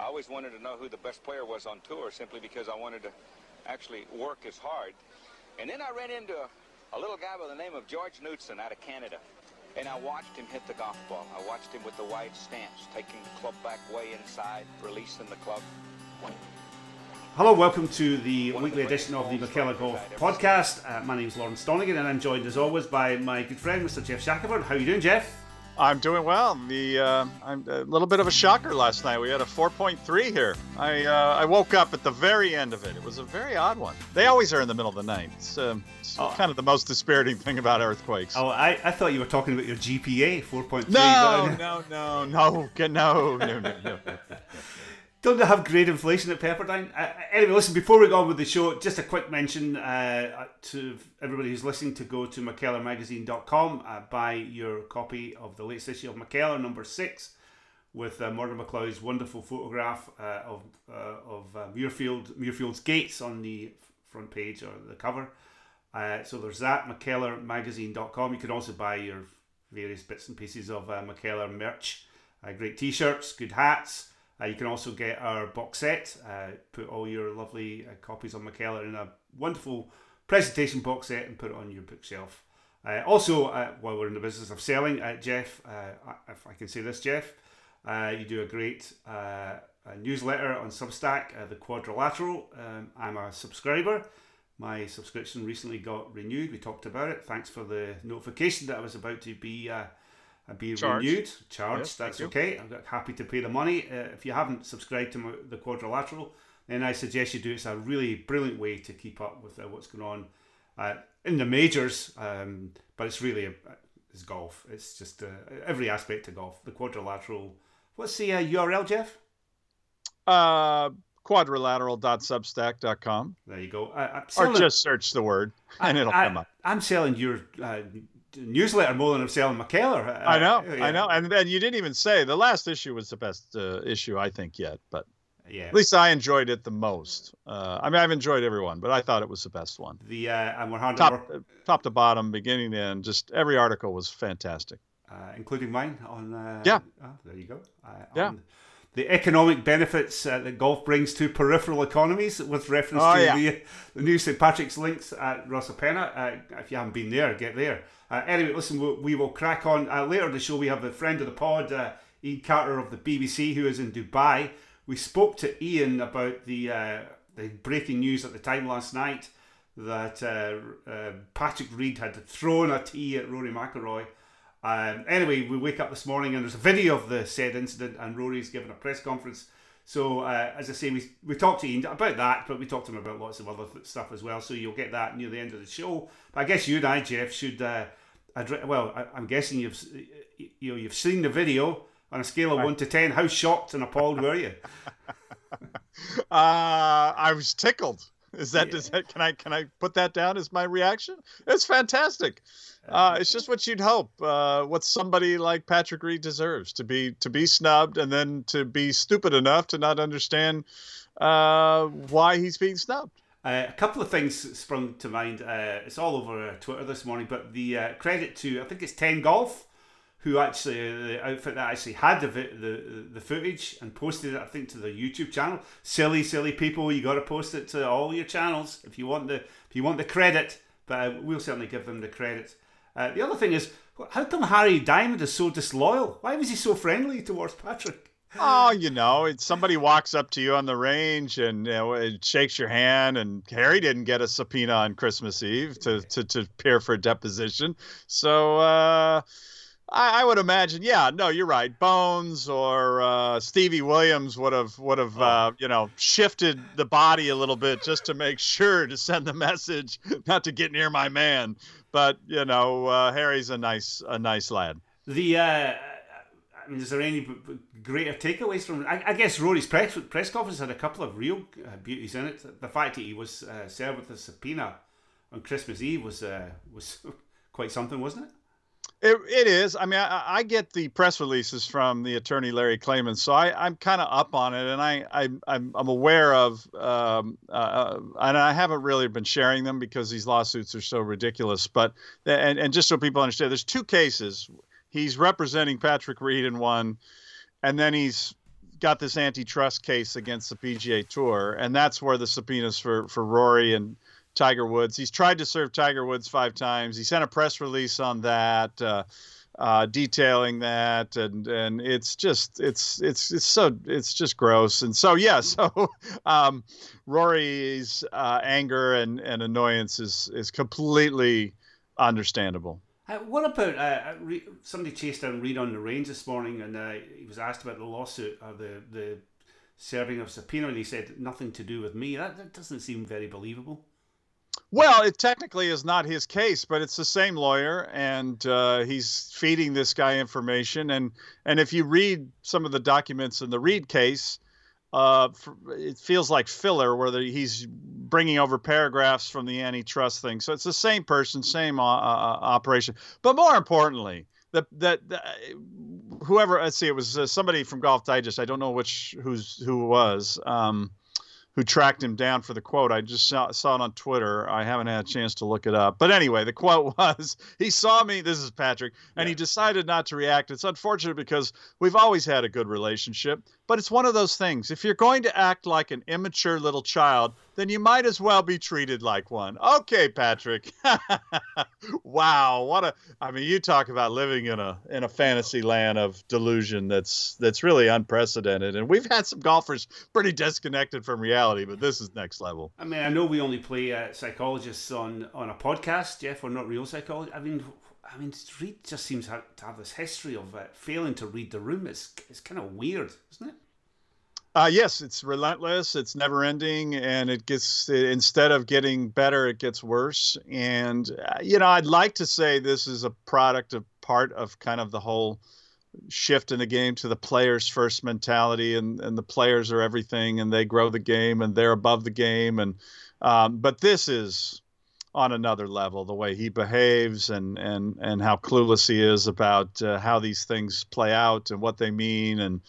I always wanted to know who the best player was on tour simply because I wanted to actually work as hard. And then I ran into a, a little guy by the name of George Knudson out of Canada. And I watched him hit the golf ball. I watched him with the wide stance, taking the club back way inside, releasing the club. Hello, welcome to the weekly edition of the McKellar Golf Podcast. Uh, my name is Lawrence Donegan, and I'm joined as always by my good friend, Mr. Geoff Shackelford. How are you doing, Geoff? I'm doing well. The uh, I'm a little bit of a shocker last night. We had a 4.3 here. I uh, I woke up at the very end of it. It was a very odd one. They always are in the middle of the night. It's, um, it's oh. kind of the most dispiriting thing about earthquakes. Oh, I, I thought you were talking about your GPA 4.3. No, no, no, no, no, no, no. no. Don't they have great inflation at Pepperdine? Uh, anyway, listen, before we go on with the show, just a quick mention uh, to everybody who's listening to go to McKellarMagazine.com, uh, buy your copy of the latest issue of McKellar, number six, with uh, Murdo McLeod's wonderful photograph uh, of, uh, of uh, Muirfield, Muirfield's gates on the front page or the cover. Uh, so there's that, McKellarMagazine.com. You can also buy your various bits and pieces of uh, McKellar merch, great t shirts, good hats. Uh, you can also get our box set, uh, put all your lovely uh, copies of McKellar in a wonderful presentation box set and put it on your bookshelf. Uh, also, uh, while we're in the business of selling, uh, Geoff, if I can say this, Geoff, you do a great newsletter on Substack, the Quadrilateral. Um, I'm a subscriber. My subscription recently got renewed. We talked about it. Thanks for the notification that I was about to be and be Charged. renewed, charged. Yes, that's okay. I'm happy to pay the money. Uh, if you haven't subscribed to my, the Quadrilateral, then I suggest you do. It's a really brilliant way to keep up with uh, what's going on uh, in the majors. Um, but it's really a, it's golf. It's just uh, every aspect of golf. The Quadrilateral. What's the URL, Jeff? Geoff? Uh, quadrilateral.substack.com. There you go. or just search the word and I, it'll I, come up. I'm selling your uh, newsletter more than I'm selling McKellar. Uh, I know, yeah. I know, and then you didn't even say the last issue was the best uh, issue I think yet, but yeah, at least I enjoyed it the most. Uh, I mean, I've enjoyed everyone, but I thought it was the best one. The uh, and we're hard top, to top to bottom, beginning to end, just every article was fantastic, uh, including mine on. Uh, yeah, oh, there you go. yeah the economic benefits uh, that golf brings to peripheral economies with reference oh, to yeah. the, the new St. Patrick's links at Rosapenna. Uh, if you haven't been there, get there. Uh, anyway, listen, we'll, we will crack on. Uh, later in the show, we have a friend of the pod, uh, Iain Carter of the BBC, who is in Dubai. We spoke to Iain about the, uh, the breaking news at the time last night that Patrick Reed had thrown a tee at Rory McIlroy. Um, anyway, we wake up this morning and there's a video of the said incident, and Rory's given a press conference. So, uh, as I say, we, we talked to Iain about that, but we talked to him about lots of other stuff as well. So, you'll get that near the end of the show. But I guess you and I, Geoff, should. Uh, address, well, I, am guessing you've you know you've seen the video on a scale of one to ten. How shocked and appalled were you? uh, I was tickled. Is that, yeah. does that can I can I put that down as my reaction? It's fantastic. Uh, it's just what you'd hope. Uh, what somebody like Patrick Reed deserves to be to be snubbed and then to be stupid enough to not understand uh, why he's being snubbed. Uh, a couple of things sprung to mind. Uh, it's all over Twitter this morning, but the uh, credit to I think it's Ten Golf, who actually the outfit that actually had the the the footage and posted it. I think to their YouTube channel. Silly, silly people, you got to post it to all your channels if you want the if you want the credit. But we'll certainly give them the credit. Uh, the other thing is, how come Harry Diamond is so disloyal? Why was he so friendly towards Patrick? Oh, you know, it's somebody walks up to you on the range and you know, shakes your hand. And Harry didn't get a subpoena on Christmas Eve to to, to appear for a deposition, so uh, I, I, would imagine, yeah, no, you're right. Bones or uh, Stevie Williams would have would have oh. uh, you know shifted the body a little bit just to make sure to send the message not to get near my man but you know, uh, Harry's a nice a nice lad. The uh, I mean, is there any greater takeaways from? I, I guess Rory's press press conference had a couple of real uh, beauties in it. The fact that he was uh, served with a subpoena on Christmas Eve was uh, was quite something, wasn't it? It, it is. I mean, I, I, get the press releases from the attorney Larry Klayman, so I, am kind of up on it, and I, I I'm, I'm aware of, um, uh, uh, and I haven't really been sharing them because these lawsuits are so ridiculous. But and and just so people understand, there's two cases. He's representing Patrick Reed in one, and then he's got this antitrust case against the PGA Tour, and that's where the subpoenas for for Rory and Tiger Woods. He's tried to serve Tiger Woods five times. He sent a press release on that. Uh, uh, detailing that, and and it's just it's it's it's so it's just gross, and so yeah, so um, Rory's uh, anger and, and annoyance is is completely understandable. Uh, what about uh, re- somebody chased down Reed on the range this morning, and uh, he was asked about the lawsuit or the the serving of subpoena, and he said nothing to do with me. That, that doesn't seem very believable. Well, it technically is not his case, but it's the same lawyer, and uh, he's feeding this guy information. and And if you read some of the documents in the Reed case, uh, it feels like filler, where the, he's bringing over paragraphs from the antitrust thing. So it's the same person, same uh, uh operation. But more importantly, the, that whoever let's see, it was uh, somebody from Golf Digest. I don't know which who's who was. Um, who tracked him down for the quote. I just saw, saw, it on Twitter. I haven't had a chance to look it up. But anyway, the quote was he saw me, this is Patrick, and yeah. he decided not to react. It's unfortunate because we've always had a good relationship, but it's one of those things. If you're going to act like an immature little child, then you might as well be treated like one. Okay, Patrick. wow, what a I mean, you talk about living in a in a fantasy land of delusion that's that's really unprecedented. And we've had some golfers pretty disconnected from reality, but this is next level. I mean, I know we only play uh, psychologists on on a podcast, Geoff. We're not real psychologists. I mean, I mean, Reed just seems to have this history of uh, failing to read the room. It's it's kind of weird, isn't it? Uh, yes, it's relentless. It's never ending, and it gets instead of getting better, it gets worse. And uh, you know, I'd like to say this is a product of part of kind of the whole shift in the game to the players first mentality, and and the players are everything, and they grow the game, and they're above the game, and um, but this is on another level the way he behaves and and and how clueless he is about uh, how these things play out and what they mean and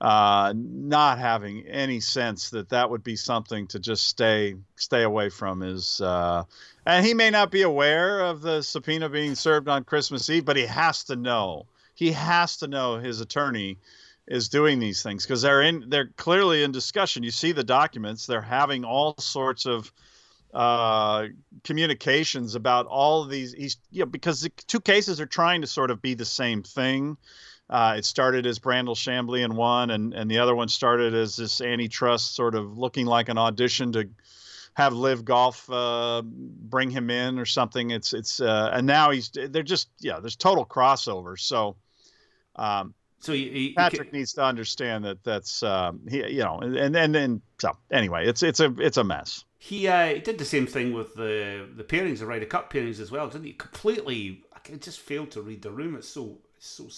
uh, not having any sense that that would be something to just stay stay away from is uh, and he may not be aware of the subpoena being served on Christmas Eve, but he has to know. He has to know his attorney is doing these things because they're in they're clearly in discussion. You see the documents; they're having all sorts of uh, communications about all these. He's you know because the two cases are trying to sort of be the same thing. Uh, it started as Brandel Chamblee in one, and, and the other one started as this antitrust sort of looking like an audition to have LIV Golf uh, bring him in or something. It's it's uh, and now he's they're just yeah there's total crossover. So um, so he, he, Patrick he, needs to understand that that's um, he you know and and then so anyway it's it's a it's a mess. He uh, did the same thing with the the pairings, the Ryder Cup pairings as well, didn't he? Completely, I just failed to read the room. It's so so.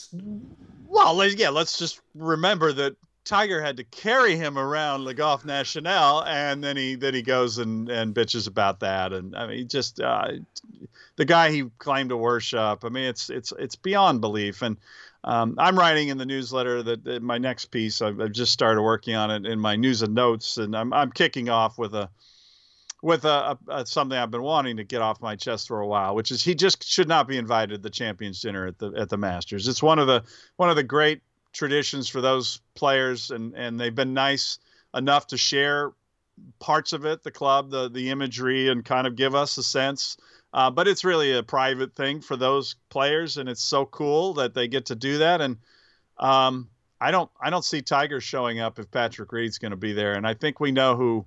Well, yeah, let's just remember that Tiger had to carry him around Le Golf National, and then he then he goes and, and bitches about that, and I mean, just uh, the guy he claimed to worship. I mean, it's it's it's beyond belief. And um, I'm writing in the newsletter that, that my next piece. I've, I've, just started working on it in my news and notes, and I'm I'm kicking off with a with a, a, a, something I've been wanting to get off my chest for a while, which is he just should not be invited to the champions dinner at the at the Masters. It's one of the one of the great traditions for those players, and and they've been nice enough to share parts of it, the club, the the imagery, and kind of give us a sense. Uh, but it's really a private thing for those players, and it's so cool that they get to do that. And um, I don't I don't see Tiger showing up if Patrick Reed's going to be there, and I think we know who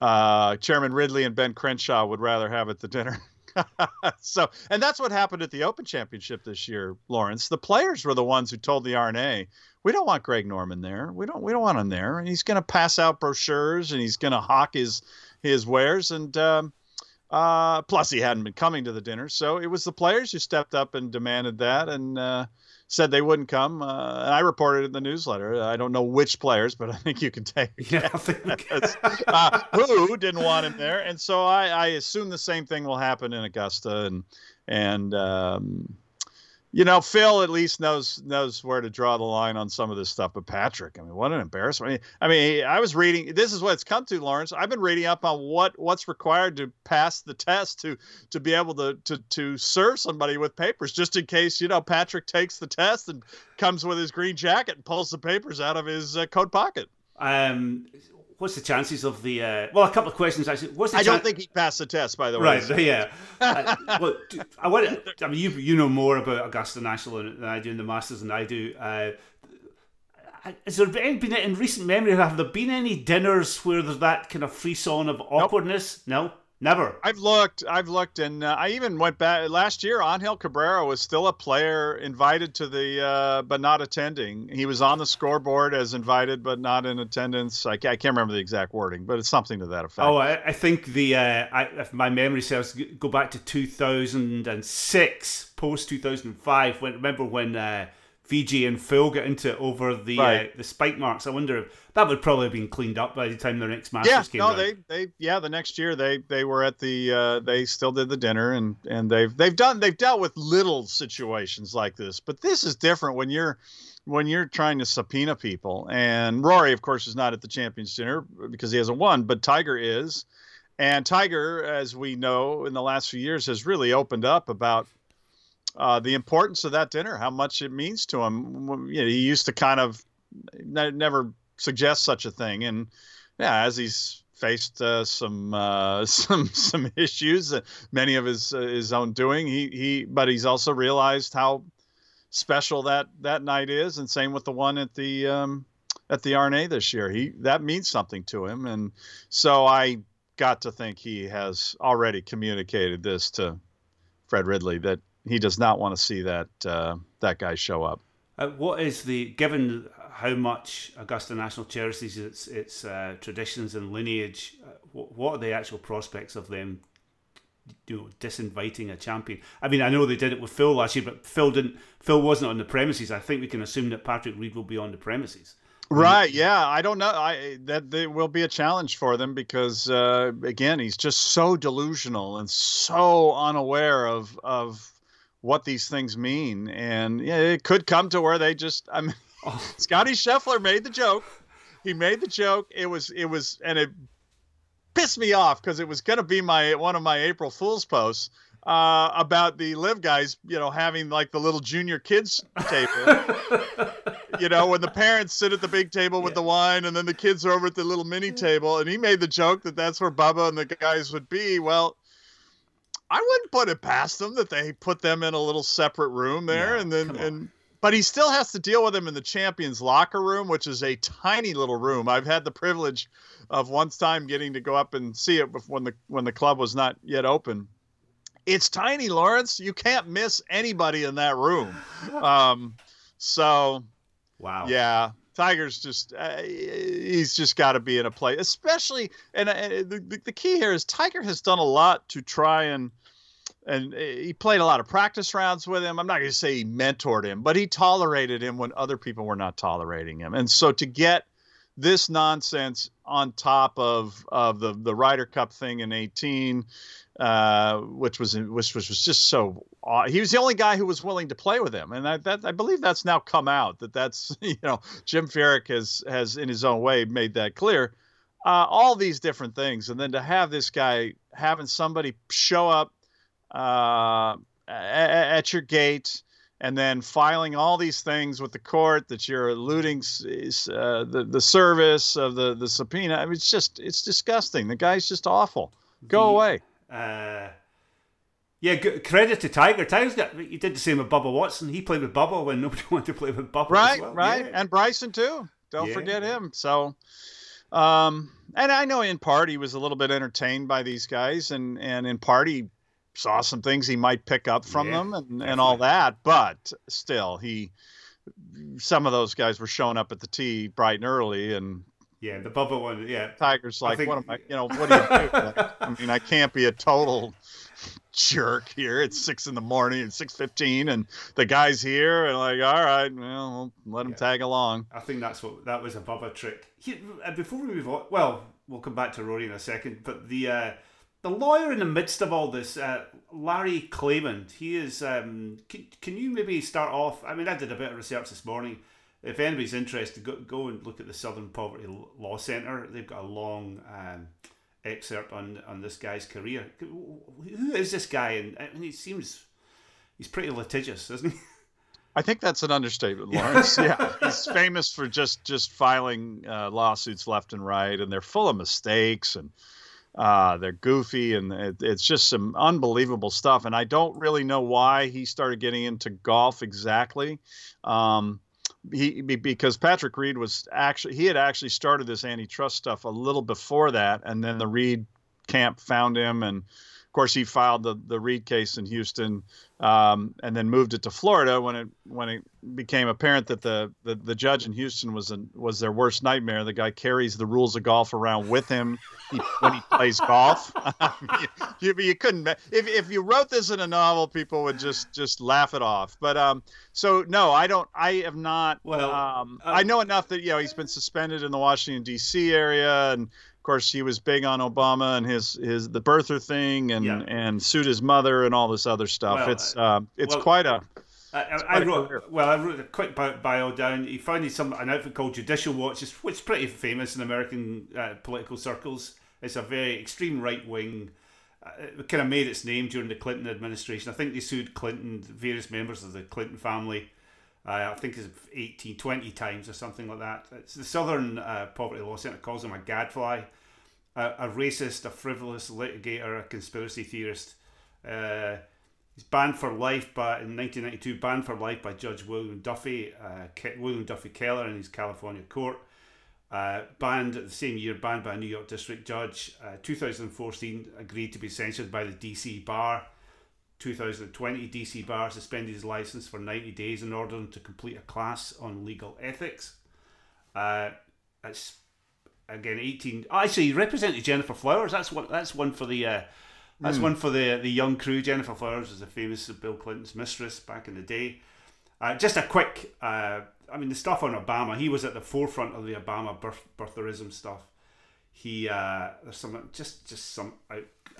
uh, Chairman Ridley and Ben Crenshaw would rather have at the dinner. so, and that's what happened at the Open Championship this year, Lawrence. The players were the ones who told the R&A, "We don't want Greg Norman there. We don't. We don't want him there. And he's going to pass out brochures and he's going to hawk his his wares. And um, uh, plus, he hadn't been coming to the dinner, so it was the players who stepped up and demanded that. And uh, said they wouldn't come. Uh, and I reported in the newsletter. I don't know which players, but I think you can take yeah, uh, who didn't want him there. And so I, I, assume the same thing will happen in Augusta. And and um, you know, Phil at least knows knows where to draw the line on some of this stuff. But Patrick, I mean, what an embarrassment! I mean, I was reading. This is what it's come to, Lawrence. I've been reading up on what what's required to pass the test to to be able to to to serve somebody with papers, just in case you know Patrick takes the test and comes with his green jacket and pulls the papers out of his uh, coat pocket. Um, what's the chances of the? Uh, well, a couple of questions actually. What's the I don't think he passed the test, by the way. Right. Yeah. uh, well, I want. I mean, you you know more about Augusta National than I do in the Masters than I do. Uh, has there been in recent memory? Have there been any dinners where there's that kind of frisson of awkwardness? Nope. No. Never. I've looked. I've looked, and uh, I even went back last year. Angel Cabrera was still a player invited to the, uh, but not attending. He was on the scoreboard as invited, but not in attendance. I, I can't remember the exact wording, but it's something to that effect. Oh, I, I think the, uh, I, if my memory serves, go back to 2006, post 2005. When remember when uh, Vijay and Phil get into it over the uh, the spike marks? I wonder if that would probably have been cleaned up by the time their next Masters yeah, came. no, they they yeah, the next year they they were at the uh, they still did the dinner and and they've they've done they've dealt with little situations like this, but this is different when you're when you're trying to subpoena people. And Rory, of course, is not at the Champions Dinner because he hasn't won, but Tiger is. And Tiger, as we know, in the last few years, has really opened up about uh, the importance of that dinner, how much it means to him. You know, he used to kind of never suggest such a thing. And yeah, as he's faced uh, some uh, some some issues, many of his uh, his own doing, he he but he's also realized how special that that night is, and same with the one at the um, at the R&A this year. He that means something to him, and so I got to think he has already communicated this to Fred Ridley that he does not want to see that uh, that guy show up. Uh, what is the given how much Augusta National cherishes its its uh, traditions and lineage. Uh, what are the actual prospects of them, you know, disinviting a champion? I mean, I know they did it with Phil last year, but Phil didn't. Phil wasn't on the premises. I think we can assume that Patrick Reed will be on the premises. Right. Yeah. I don't know. I that there will be a challenge for them because uh, again, he's just so delusional and so unaware of of what these things mean, and yeah, it could come to where they just. I mean, Oh. Scottie Scheffler made the joke. He made the joke. It was it was and it pissed me off because it was going to be my one of my April Fools posts uh, about the LIV guys, you know, having like the little junior kids table. you know, when the parents sit at the big table with yeah. the wine, and then the kids are over at the little mini table. And he made the joke that that's where Bubba and the guys would be. Well, I wouldn't put it past them that they put them in a little separate room there, no, and then and but he still has to deal with him in the champions locker room, which is a tiny little room. I've had the privilege of one time getting to go up and see it when the when the club was not yet open. It's tiny, Lawrence. You can't miss anybody in that room. Um, so, wow, yeah, Tiger's just uh, he's just got to be in a place, especially and uh, the, the key here is Tiger has done a lot to try and and eh, he played a lot of practice rounds with him. I'm not going to say he mentored him, but he tolerated him when other people were not tolerating him. And so to get this nonsense on top of of the the Ryder Cup thing in 18, uh, which was which was, was just so he was the only guy who was willing to play with him, and I, that I believe that's now come out that that's you know Jim Furyk has has in his own way made that clear. Uh, all these different things, and then to have this guy having somebody show up uh, at your gate and then filing all these things with the court that you're eluding uh, the the service of the the subpoena. I mean, it's just it's disgusting. The guy's just awful. Go the, away. Uh, yeah, credit to Tiger. Tiger's got he did the same with Bubba Watson. He played with Bubba when nobody wanted to play with Bubba. Right, well. right, yeah. and Bryson too. Don't yeah. forget him. So. Um, and I know in part he was a little bit entertained by these guys, and and in part he saw some things he might pick up from yeah, them and, and all that. But still, he some of those guys were showing up at the tee bright and early and yeah, the Bubba one, yeah. Tiger's like, think, what am I? You know, what do you do? I mean, I can't be a total jerk here. It's six in the morning. It's six fifteen, and the guy's here, and like, all right, well, let him yeah. tag along. I think that's what that was a Bubba trick. He, before we move on, well, we'll come back to Rory in a second, but the uh, the lawyer in the midst of all this, uh, Larry Klayman, he is. Um, can, can you maybe start off? I mean, I did a bit of research this morning. If anybody's interested, go, go and look at the Southern Poverty Law Centre. They've got a long um, excerpt on on this guy's career. Who is this guy? And I mean, he seems he's pretty litigious, isn't he? I think that's an understatement, Lawrence. yeah, he's famous for just just filing uh, lawsuits left and right, and they're full of mistakes and uh, they're goofy, and it, it's just some unbelievable stuff. And I don't really know why he started getting into golf exactly. Um, he because Patrick Reed was actually he had actually started this antitrust stuff a little before that, and then the Reed camp found him and of course, he filed the the Reed case in Houston, um, and then moved it to Florida when it when it became apparent that the the, the judge in Houston was a, was their worst nightmare. The guy carries the rules of golf around with him when he plays golf. you, you, you, couldn't if if you wrote this in a novel, people would just just laugh it off. But um, so no, I don't. I have not. Well, um, uh, I know enough that you know he's been suspended in the Washington D.C. area and course, he was big on Obama and his his the birther thing, and yeah. and sued his mother and all this other stuff. Well, it's uh, it's well, quite a. I, I wrote well. I wrote a quick bio down. He founded some an outfit called Judicial Watch, which is pretty famous in American uh, political circles. It's a very extreme right wing. Uh, it kind of made its name during the Clinton administration. I think they sued Clinton, various members of the Clinton family. Uh, I think it's 18, 20 times or something like that. It's the Southern uh, Poverty Law Centre calls him a gadfly a, a racist, a frivolous litigator, a conspiracy theorist. Uh, he's banned for life by in 1992, banned for life by Judge William Duffy, uh, Ke- William Duffy Keller in his California court. Uh, banned at the same year, banned by a New York district judge. Uh, 2014, agreed to be censured by the DC Bar. 2020, DC Bar suspended his license for 90 days in order to complete a class on legal ethics. Uh, it's again 18 oh, actually he represented Gennifer Flowers. That's one that's one for the uh, that's mm. one for the the young crew. Gennifer Flowers was a famous bill clinton's mistress back in the day. Uh, just a quick uh, i mean the stuff on obama he was at the forefront of the obama birth, birtherism stuff. He uh, there's some just just some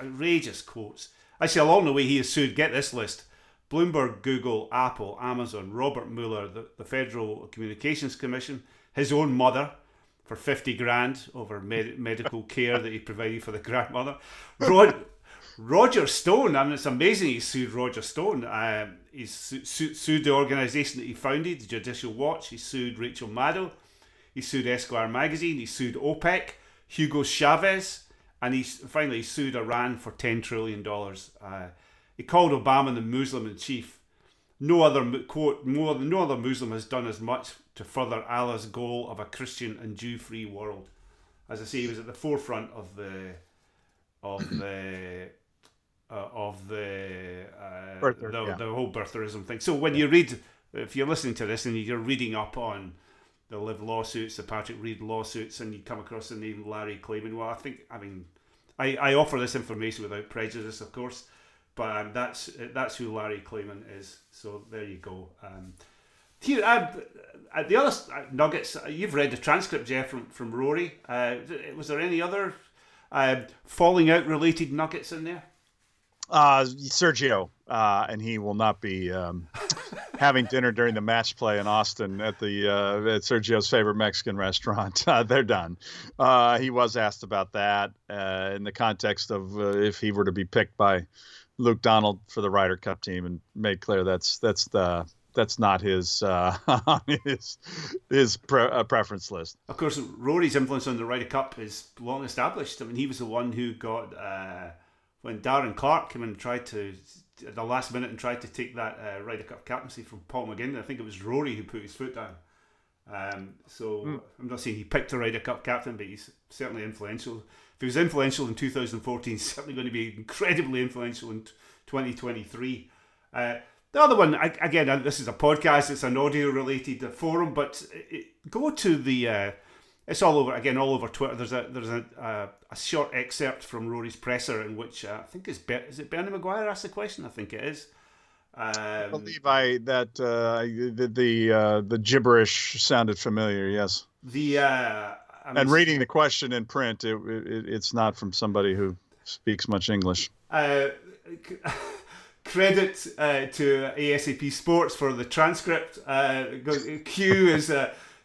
outrageous quotes actually along the way he has sued get this list bloomberg google apple amazon robert mueller the, the federal communications commission his own mother for 50 grand over med- medical care that he provided for the grandmother. Rod- Roger Stone, I mean, it's amazing he sued Roger Stone. Uh, he's su- su- sued the organisation that he founded, the Judicial Watch. He sued Rachel Maddow. He sued Esquire magazine. He sued OPEC, Hugo Chavez, and he finally sued Iran for $10 trillion. Uh, he called Obama the Muslim in chief. No other quote, more no other Muslim has done as much to further Allah's goal of a Christian and Jew free world. As I say, he was at the forefront of the of the uh, of the uh, Birther, the, yeah. the whole birtherism thing. So when you read, if you're listening to this and you're reading up on the LIV lawsuits, the Patrick Reed lawsuits, and you come across the name Larry Klayman, well, I think I mean I, I offer this information without prejudice, of course, but um, that's that's who Larry Klayman is. So there you go. Um, here, uh, uh, the other uh, nuggets. Uh, you've read the transcript, Geoff, from from Rory. Uh, was there any other uh, falling out related nuggets in there? Uh, Sergio, uh, and he will not be um, having dinner during the match play in Austin at the uh, at Sergio's favorite Mexican restaurant. Uh, they're done. Uh, he was asked about that uh, in the context of uh, if he were to be picked by Luke Donald for the Ryder Cup team, and made clear that's that's the that's not his uh, his his pre- uh, preference list. Of course, Rory's influence on the Ryder Cup is long established. I mean, he was the one who got uh, when Darren Clarke came and tried to at the last minute and tried to take that uh, Ryder Cup captaincy from Paul McGinley. I think it was Rory who put his foot down. Um, so mm. I'm not saying he picked a Ryder Cup captain, but he's certainly influential. If he was influential in 2014, he's certainly going to be incredibly influential in 2023. Uh, the other one, again, uh, this is a podcast. It's an audio-related forum, but it, go to the. Uh, it's all over again, all over Twitter. There's a there's a uh, a short excerpt from Rory's presser in which uh, I think is Be- is it Bernie McGuire asked the question. I think it is. Um, I believe I that uh, the the uh, the gibberish sounded familiar. Yes. The uh, and reading the question in print, it, it, it's not from somebody who speaks much English. Uh, credit uh, to ASAP Sports for the transcript. Uh, Q is.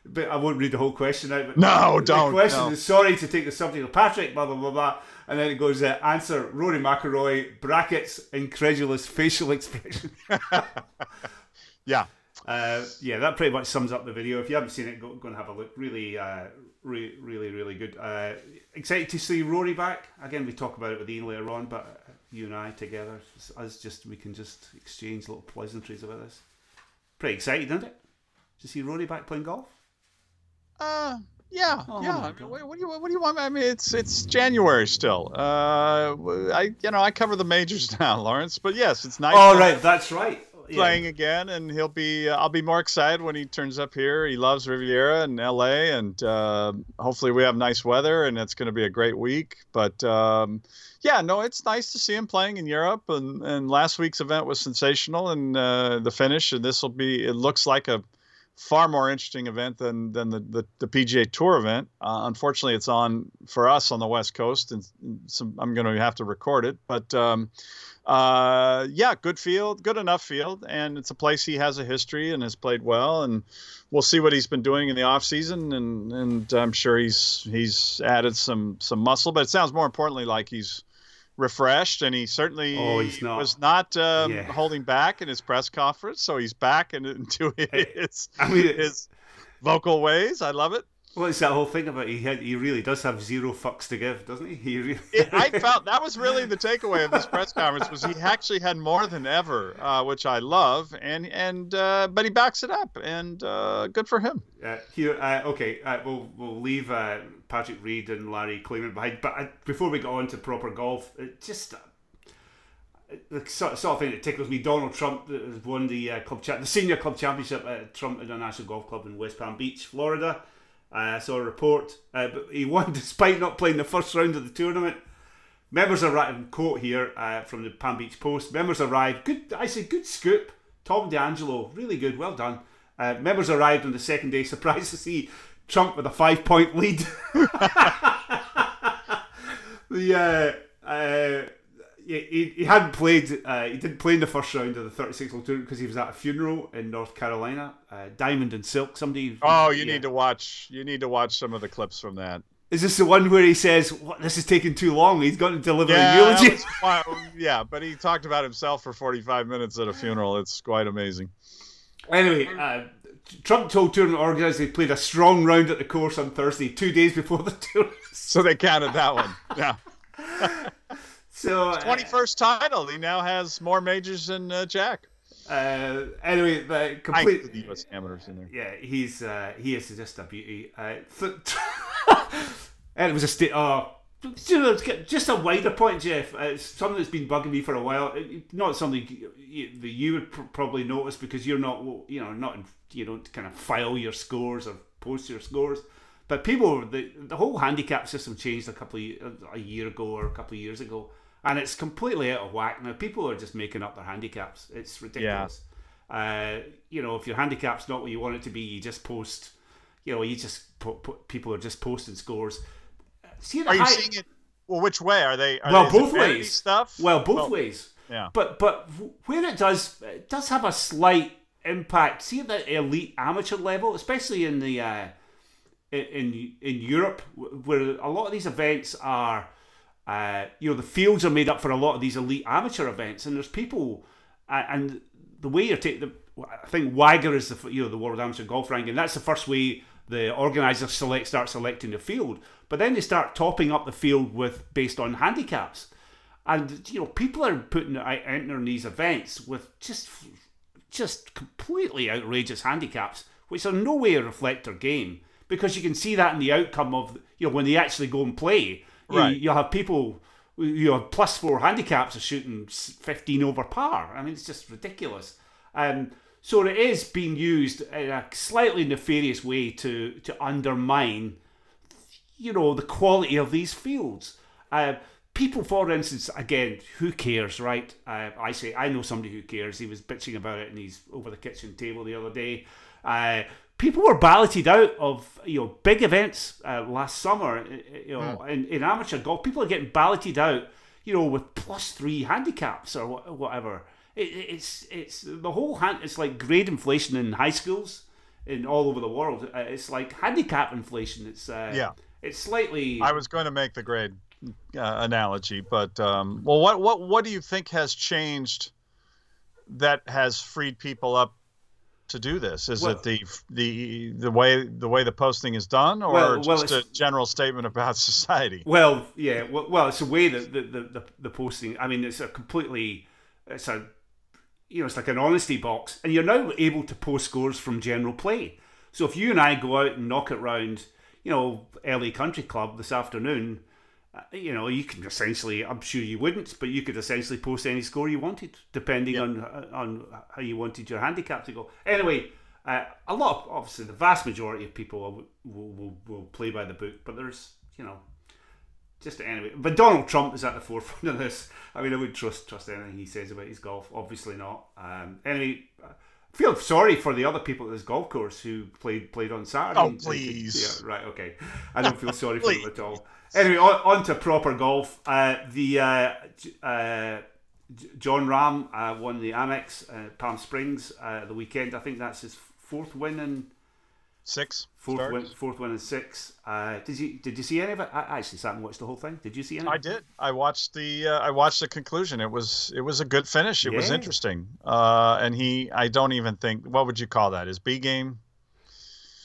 But I won't read the whole question out. But no, the don't. The question no. is sorry to take the subject of Patrick, blah blah blah blah, and then it goes uh, answer Rory McIlroy brackets incredulous facial expression. yeah, uh, yeah, that pretty much sums up the video. If you haven't seen it, go, go and have a look. Really, uh, re- really, really good. Uh, excited to see Rory back. Again, we talk about it with Iain later on, but you and I together, us just we can just exchange little pleasantries about this. Pretty excited, isn't it? To see Rory back playing golf. Uh, yeah, oh, yeah. I mean, what, what, do you what do you want? I mean, it's it's January still. Uh, I you know I cover the majors now, Lawrence. But yes, it's nice. Oh right, that's right. Playing yeah. again, and he'll be. Uh, I'll be more excited when he turns up here. He loves Riviera and L.A., and uh, hopefully we have nice weather, and it's going to be a great week. But um, yeah, no, it's nice to see him playing in Europe, and and last week's event was sensational, and uh, the finish, and this will be. It looks like a far more interesting event than than the the, the PGA Tour event. Uh, unfortunately, it's on for us on the West Coast, and some, I'm going to have to record it. But um, uh, yeah, good field, good enough field, and it's a place he has a history and has played well. And we'll see what he's been doing in the off season, and and I'm sure he's he's added some some muscle. But it sounds more importantly like he's refreshed, and he certainly oh, he's not. was not um, yeah. holding back in his press conference. So he's back into his, I mean, his vocal ways. I love it. Well, it's that whole thing about he had, he really does have zero fucks to give, doesn't he? He really... it, I felt that was really the takeaway of this press conference was he actually had more than ever, uh, which I love, and and uh, but he backs it up, and uh, good for him. Uh, here, uh, okay, uh, we'll we'll leave uh, Patrick Reed and Larry Klayman behind, but before we go on to proper golf, it just the sort, of thing that tickles me. Donald Trump has won the club cha- the senior club championship at Trump International Golf Club in West Palm Beach, Florida. I saw a report, uh, but he won despite not playing the first round of the tournament. Members arrived. Quote here uh, from the Palm Beach Post. Members arrived. Good. I say good scoop. Tom D'Angelo, really good. Well done. Uh, members arrived on the second day, surprised to see Trump with a five point lead. the uh, uh, he, he hadn't played. Uh, he didn't play in the first round of the 36 hole tournament because he was at a funeral in North Carolina. Uh, Diamond and Silk. Somebody. Oh, you yeah. need to watch. You need to watch some of the clips from that. Is this the one where he says, what, "This is taking too long"? He's going to deliver yeah, a eulogy. yeah, but he talked about himself for 45 minutes at a funeral. It's quite amazing. Anyway, uh, Trump told tournament organizers they played a strong round at the course on Thursday, two days before the tournament. So they counted that one. Yeah. So 21st uh, title. He now has more majors than uh, Jack. Uh, anyway, the complete the U.S. amateurs in there. Yeah, he's uh, he is just a beauty. Uh, th- and it was a state. Oh, just a wider point, Geoff. It's something that's been bugging me for a while. Not something that you would probably notice because you're not, you know, not you don't kind of file your scores or post your scores. But people, the the whole handicap system changed a couple of, a year ago or a couple of years ago and it's completely out of whack now. People are just making up their handicaps. It's ridiculous. Yeah. Uh, you know, if your handicap's not what you want it to be, you just post. You know, you just put, put people are just posting scores. See, are high, you seeing it? Well, which way are they? Are well, they, both ways. Stuff. Well, both well, ways. Yeah. But but where it does it does have a slight impact. See at the elite amateur level, especially in the uh, in in Europe, where a lot of these events are uh, you know, the fields are made up for a lot of these elite amateur events, and there's people, uh, and the way you're taking, I think WAGR is the you know the World Amateur Golf Ranking. That's the first way the organisers select start selecting the field, but then they start topping up the field with based on handicaps, and you know people are putting entering these events with just just completely outrageous handicaps, which are no way reflect their game because you can see that in the outcome of you know when they actually go and play Right. You, will have people, you have plus four handicaps are shooting 15 over par. I mean, it's just ridiculous. Um, so it is being used in a slightly nefarious way to, to undermine, you know, the quality of these fields. Uh, people, for instance, again, who cares, right? Uh, I say I know somebody who cares. He was bitching about it, and he's over the kitchen table the other day. Uh, people were balloted out of you know big events uh, last summer. You know, mm. in, in amateur golf, people are getting balloted out. you know, with plus three handicaps or whatever. It, it's it's the whole hand. It's like grade inflation in high schools in all over the world. Uh, it's like handicap inflation. It's uh, yeah. It's slightly. I was going to make the grade uh, analogy, but um, well, what what what do you think has changed that has freed people up to do this? Is well, it the the the way the way the posting is done, or well, just a general statement about society? Well, yeah, well, well it's a way that the, the, the, the posting. I mean, it's a completely it's a you know it's like an honesty box, and you're now able to post scores from general play. So if you and I go out and knock it round, you know, LA Country Club this afternoon you know, you can essentially, I'm sure you wouldn't, but you could essentially post any score you wanted, depending yep. on uh, on how you wanted your handicap to go. Anyway, uh, a lot, of, obviously, the vast majority of people will, will, will, play by the book, but there's, you know, just anyway. But Donald Trump is at the forefront of this. I mean, I would trust trust anything he says about his golf. Obviously not. Um, anyway, I feel sorry for the other people at this golf course who played played on Saturday. Oh please. Yeah, right. Okay. I don't feel sorry for them at all. Anyway, on, on to proper golf. Uh, the uh, uh, Jon Rahm uh, won the Amex uh, Palm Springs uh, the weekend. I think that's his fourth win in six. Fourth win, fourth win in six. did you did you see any of it? I actually sat and watched the whole thing. Did you see any? I did. I watched the I watched the conclusion. It was it was a good finish. It yeah. was interesting. and he I don't even think what would you call that? His B game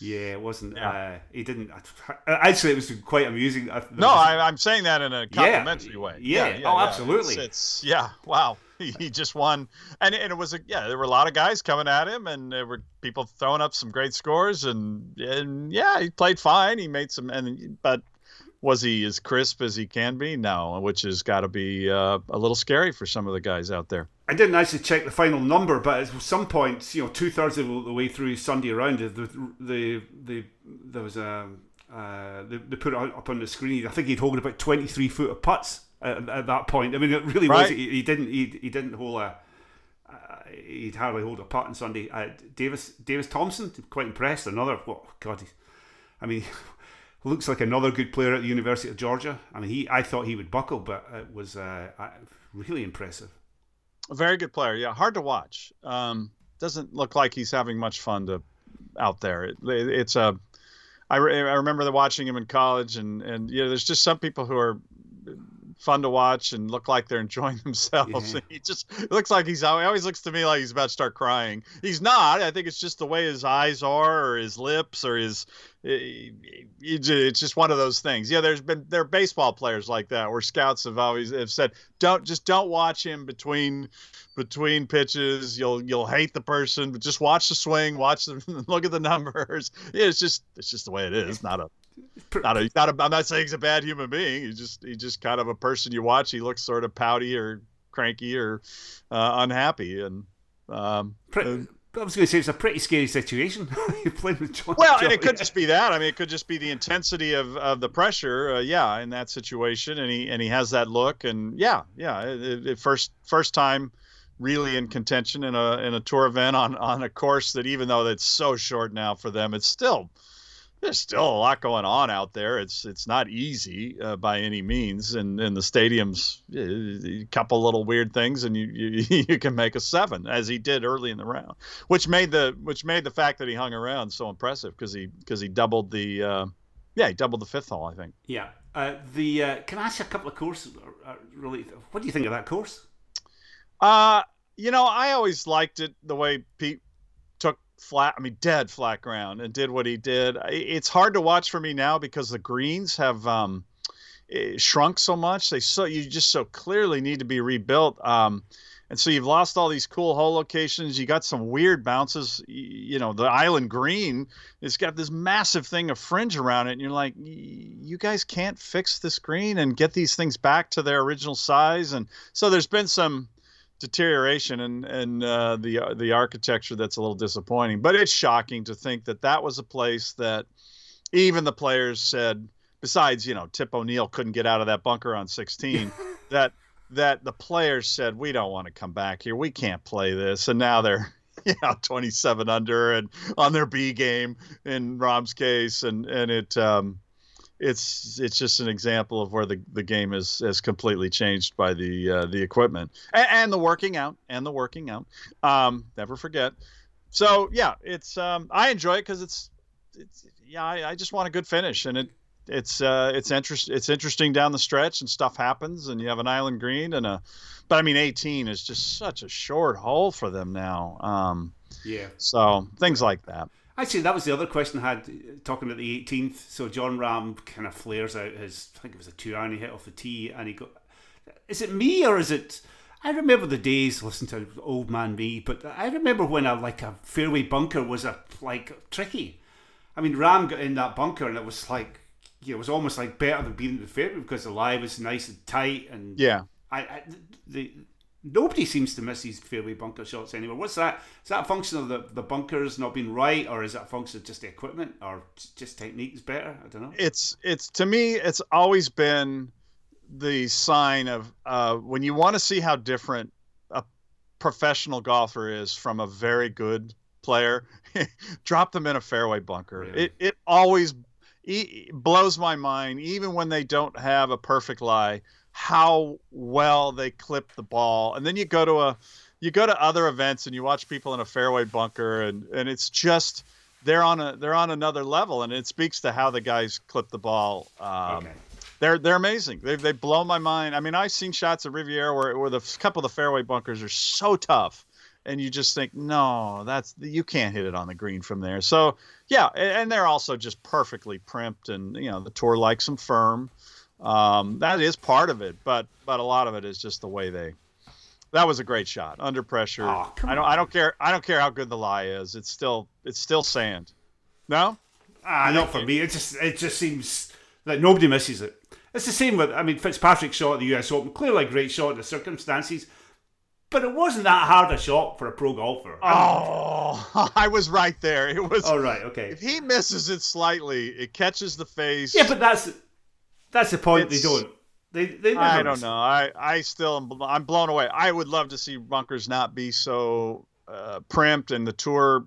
yeah, it wasn't. Yeah. Uh, he didn't. Actually, it was quite amusing. No, I, am saying that in a complimentary yeah, way. Yeah. yeah, yeah oh, absolutely. It's, it's, yeah. Wow. He, he just won, and and it was a yeah. There were a lot of guys coming at him, and there were people throwing up some great scores, and and yeah, he played fine. He made some, and but was he as crisp as he can be? No, which has got to be uh, a little scary for some of the guys out there. I didn't actually check the final number, but at some point, you know, two thirds of the way through Sunday round, the the, the there was a uh, they, they, put it up on the screen. I think he'd hold about twenty three foot of putts at, at, that point. I mean, it really right. was. He, he, didn't. He, he didn't hold a. Uh, he'd hardly hold a putt on Sunday. Uh, Davis Davis Thompson, quite impressed. Another. What oh, God? I mean. looks like another good player at the University of Georgia. I mean, he I thought he would buckle, but it was uh, really impressive. A very good player. Yeah, hard to watch. Um, doesn't look like he's having much fun to out there. It, it's a. I, re- I remember the watching him in college, and and you know, there's just some people who are fun to watch and look like they're enjoying themselves. Yeah. He just looks like he's he always looks to me like he's about to start crying. He's not. I think it's just the way his eyes are, or his lips, or his. Eh, eh, eh, it's just one of those things. Yeah, there's been there are baseball players like that where scouts have always have said, don't just don't watch him between between pitches. You'll you'll hate the person, but just watch the swing, watch the look at the numbers. Yeah, it's just it's just the way it is. Not a not a, not a, I'm not saying he's a bad human being. He's just he's just kind of a person you watch. He looks sort of pouty or cranky or uh, unhappy, and um, Pretty, I was going to say it's a pretty scary situation. You're playing with Jon. Well, and it could just be that. I mean, it could just be the intensity of, of the pressure. Uh, yeah, in that situation, and he and he has that look, and yeah, yeah, it, it first first time really in contention in a in a tour event on on a course that even though it's so short now for them, it's still there's still a lot going on out there. It's it's not easy uh, by any means, and and the stadium's a couple little weird things, and you, you you can make a seven as he did early in the round, which made the which made the fact that he hung around so impressive because he because he doubled the uh, yeah he doubled the fifth hole I think. Yeah. Uh, the uh, can I ask you a couple of courses? Uh, really, what do you think of that course? Uh, you know, I always liked it the way Pete flat i mean dead flat ground and did what he did. It's hard to watch for me now because the greens have um, eh, shrunk so much. They so you just so clearly need to be rebuilt. Um, and so you've lost all these cool hole locations. You got some weird bounces. You know the island green it's got this massive thing of fringe around it and you're like you guys can't fix this green and get these things back to their original size. And so there's been some deterioration and and uh, the the architecture that's a little disappointing. But it's shocking to think that that was a place that even the players said. Besides, you know, Tip O'Neill couldn't get out of that bunker on 16. that that the players said we don't want to come back here. We can't play this, and now they're you know 27 under and on their B game in Rahm's case, and and it um, it's it's just an example of where the, the game is has completely changed by the uh, the equipment and, and, the working out and the working out. Um, never forget. So yeah, it's um, I enjoy it because it's it's yeah I, I just want a good finish and it it's uh, it's interest it's interesting down the stretch and stuff happens and you have an island green and a but I mean 18 is just such a short hole for them now. Um, yeah. So things like that. Actually, that was the other question I had uh, talking about the 18th. So Jon Rahm kind of flares out his, I think it was a two iron he hit off the tee, and he got. Is it me or is it? I remember the days listening to old man me, but I remember when a like a fairway bunker was a like tricky. I mean, Ram got in that bunker and it was like, you know, it was almost like better than being in the fairway because the lie was nice and tight and yeah. I, I the nobody seems to miss these fairway bunker shots anymore. What's that? Is that a function of the, the bunkers not being right, or is that a function of just the equipment, or just techniques better? I don't know. It's it's to me, it's always been the sign of uh, when you want to see how different a professional golfer is from a very good player, drop them in a fairway bunker. Really? It it always blows my mind, even when they don't have a perfect lie how well they clip the ball. And then you go to a you go to other events and you watch people in a fairway bunker and and it's just they're on a they're on another level and it speaks to how the guys clip the ball. Um, okay. They're they're amazing. They've they blow my mind. I mean, I've seen shots at Riviera where where the couple of the fairway bunkers are so tough, and you just think, no, that's you can't hit it on the green from there. So yeah, and they're also just perfectly primped, and you know the tour likes them firm. Um, that is part of it, but but a lot of it is just the way they. That was a great shot under pressure. Oh, I don't on. I don't care I don't care how good the lie is. It's still it's still sand. No. Ah, not for me. It just it just seems that nobody misses it. It's the same with I mean Fitzpatrick shot at the U.S. Open. Clearly a great shot in the circumstances. But it wasn't that hard a shot for a pro golfer. Oh, I was right there. It was. All oh, right. Okay. If he misses it slightly, it catches the face. Yeah, but that's that's the point. It's, they don't. They, they I don't know. I, I still am, I'm blown away. I would love to see bunkers not be so uh, primped and the tour,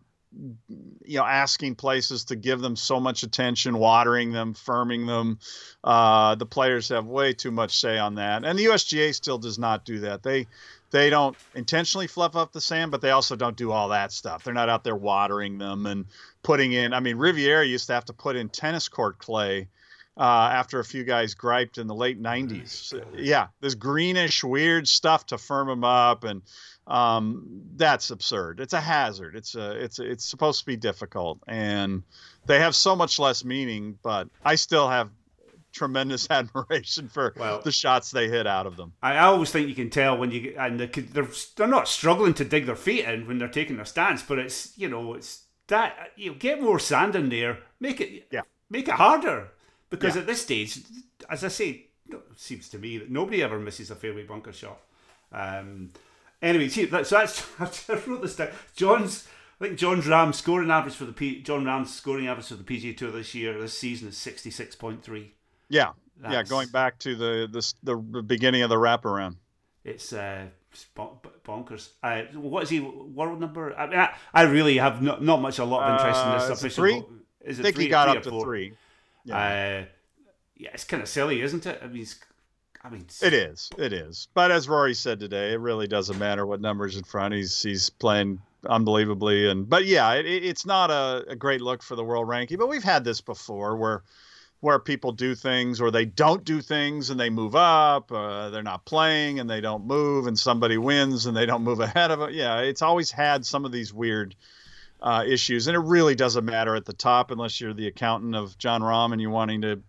you know, asking places to give them so much attention, watering them, firming them. Uh, the players have way too much say on that, and the USGA still does not do that. They they don't intentionally fluff up the sand, but they also don't do all that stuff. They're not out there watering them and putting in. I mean, Riviera used to have to put in tennis court clay uh, after a few guys griped in the late 90s. Yeah, this greenish, weird stuff to firm them up, and um, that's absurd. It's a hazard. It's a, it's a, it's supposed to be difficult, and they have so much less meaning. But I still have tremendous admiration for well, the shots they hit out of them. I always think you can tell when you and they're they're not struggling to dig their feet in when they're taking their stance, but it's you know it's that you know, get more sand in there, make it yeah, make it harder. Because yeah. at this stage, as I say, it seems to me that nobody ever misses a fairway bunker shot. Um, anyway, see, so that's I wrote this down. Jon's, I think Jon's Rahm's scoring average for the P, Jon Rahm's scoring average for the PGA Tour this year, this season is sixty six point three. Yeah, that's, yeah, going back to the, the the beginning of the wraparound. It's uh, bonkers. Uh, what is he world number? I, mean, I, I really have not, not much a lot of interest in this uh, official. Three? Is it I think three, he got up to four? three. Yeah, uh, yeah it's kind of silly, isn't it? I mean, I mean, it is, it is. But as Rory said today, it really doesn't matter what numbers in front. He's he's playing unbelievably, and but yeah, it, it's not a, a great look for the world ranking. But we've had this before, where where people do things or they don't do things and they move up uh, they're not playing and they don't move and somebody wins and they don't move ahead of it yeah it's always had some of these weird uh, issues, and it really doesn't matter at the top unless you're the accountant of Jon Rahm and you're wanting to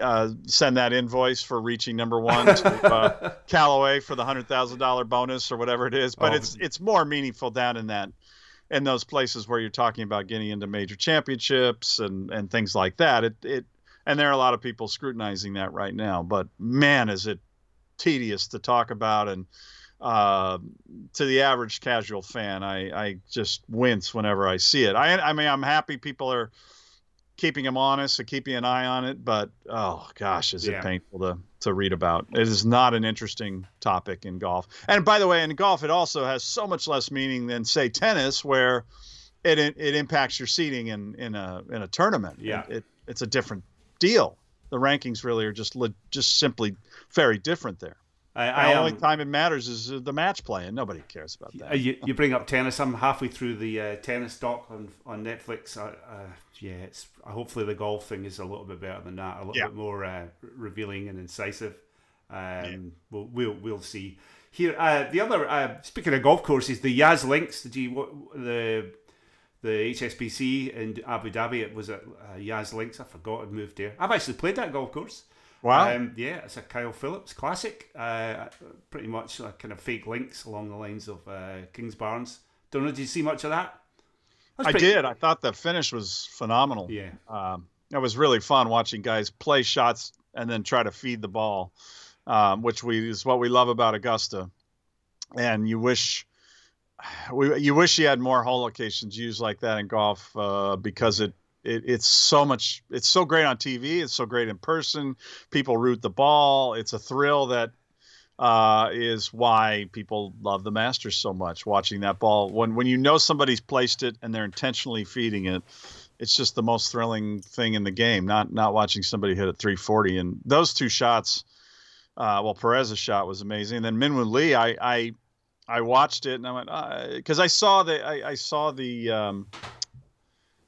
uh, send that invoice for reaching number one to uh, Callaway for the hundred thousand dollar bonus or whatever it is. But oh. it's it's more meaningful down in that in those places where you're talking about getting into major championships and and things like that. It it and there are a lot of people scrutinizing that right now. But man, is it tedious to talk about and uh, to the average casual fan, I, I just wince whenever I see it. I, I mean, I'm happy people are keeping him honest and keeping an eye on it, but oh gosh, is yeah. it painful to to read about. It is not an interesting topic in golf. And by the way, in golf, it also has so much less meaning than say tennis, where it it impacts your seating in in a in a tournament. Yeah, it, it's a different deal the rankings really are just just simply very different there. I, the only um, time it matters is uh, the match play, and nobody cares about uh, that. you, you bring up tennis. I'm halfway through the uh, tennis doc on on Netflix. Uh, uh, yeah, it's hopefully the golf thing is a little bit better than that, a little Yeah. bit more uh, revealing and incisive. Um, we'll, we'll we'll see. Here, uh, the other uh, speaking of golf courses, the Yas Links. You the the HSBC in Abu Dhabi? It was at uh, Yas Links. I forgot I'd moved there. I've actually played that golf course. Wow. Um, yeah, it's a Kyle Phillips classic. Uh, pretty much like kind of fake links along the lines of uh, Kingsbarns. Don't know. Did you see much of that? I pretty- did. I thought the finish was phenomenal. Yeah. Um, it was really fun watching guys play shots and then try to feed the ball, um, which we is what we love about Augusta. And you wish we you wish you had more hole locations used like that in golf uh, because it, it it's so much it's so great on TV. It's so great in person. People root the ball. It's a thrill that uh, is why people love the Masters so much. Watching that ball when when you know somebody's placed it and they're intentionally feeding it, it's just the most thrilling thing in the game. Not not watching somebody hit at 340 and those two shots. Uh, well, Perez's shot was amazing, and then Minwoo Lee. I I I watched it and I went because I saw the I, I saw the um,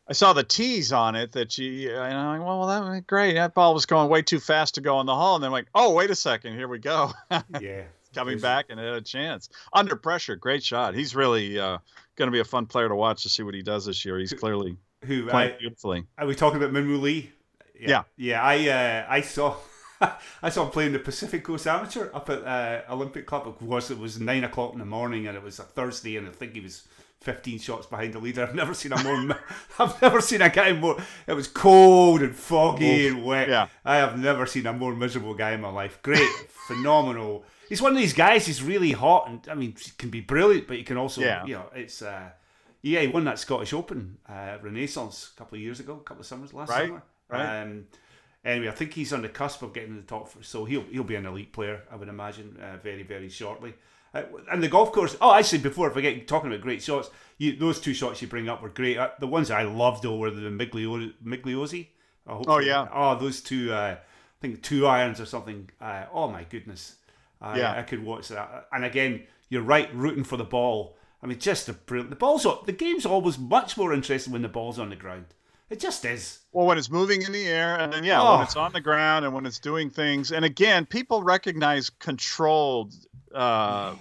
I saw the tease on it that you and I'm like, well, that was great. That ball was going way too fast to go in the hole, and then i like, oh, wait a second, here we go, Yeah. coming back and had a chance under pressure. Great shot. He's really uh, going to be a fun player to watch to see what he does this year. He's clearly Who? playing I, beautifully. are we talking about Minwoo Lee? Yeah. Yeah. I uh, I saw. I saw him playing the Pacific Coast Amateur up at uh, Olympic Club. Of course, it was nine o'clock in the morning, and it was a Thursday, and I think he was fifteen shots behind the leader. I've never seen a more. I've never seen a guy more. It was cold and foggy and wet. yeah. I have never seen a more miserable guy in my life. Great, phenomenal. He's one of these guys. He's really hot, and I mean, he can be brilliant, but he can also, Yeah. you know, it's. Uh, yeah, he won that Scottish Open uh, Renaissance a couple of years ago, a couple of summers last Right, summer. right. Um, anyway, I think he's on the cusp of getting to the top, so he'll he'll be an elite player, I would imagine, uh, very very shortly. Uh, and the golf course. Oh, actually, before I forget, talking about great shots, you, those two shots you bring up were great. Uh, the ones I loved though were the Miglio- Migliozzi. I hope Oh, yeah. Oh, those two. Uh, I think two irons or something. Uh, oh my goodness. I, Yeah. I could watch that. And again, you're right, rooting for the ball. I mean, just a brilliant. The ball's the game's always much more interesting when the ball's on the ground. It just is. Well, when it's moving in the air, and then yeah, Oh. when it's on the ground, and when it's doing things, and again, people recognize controlled. Uh,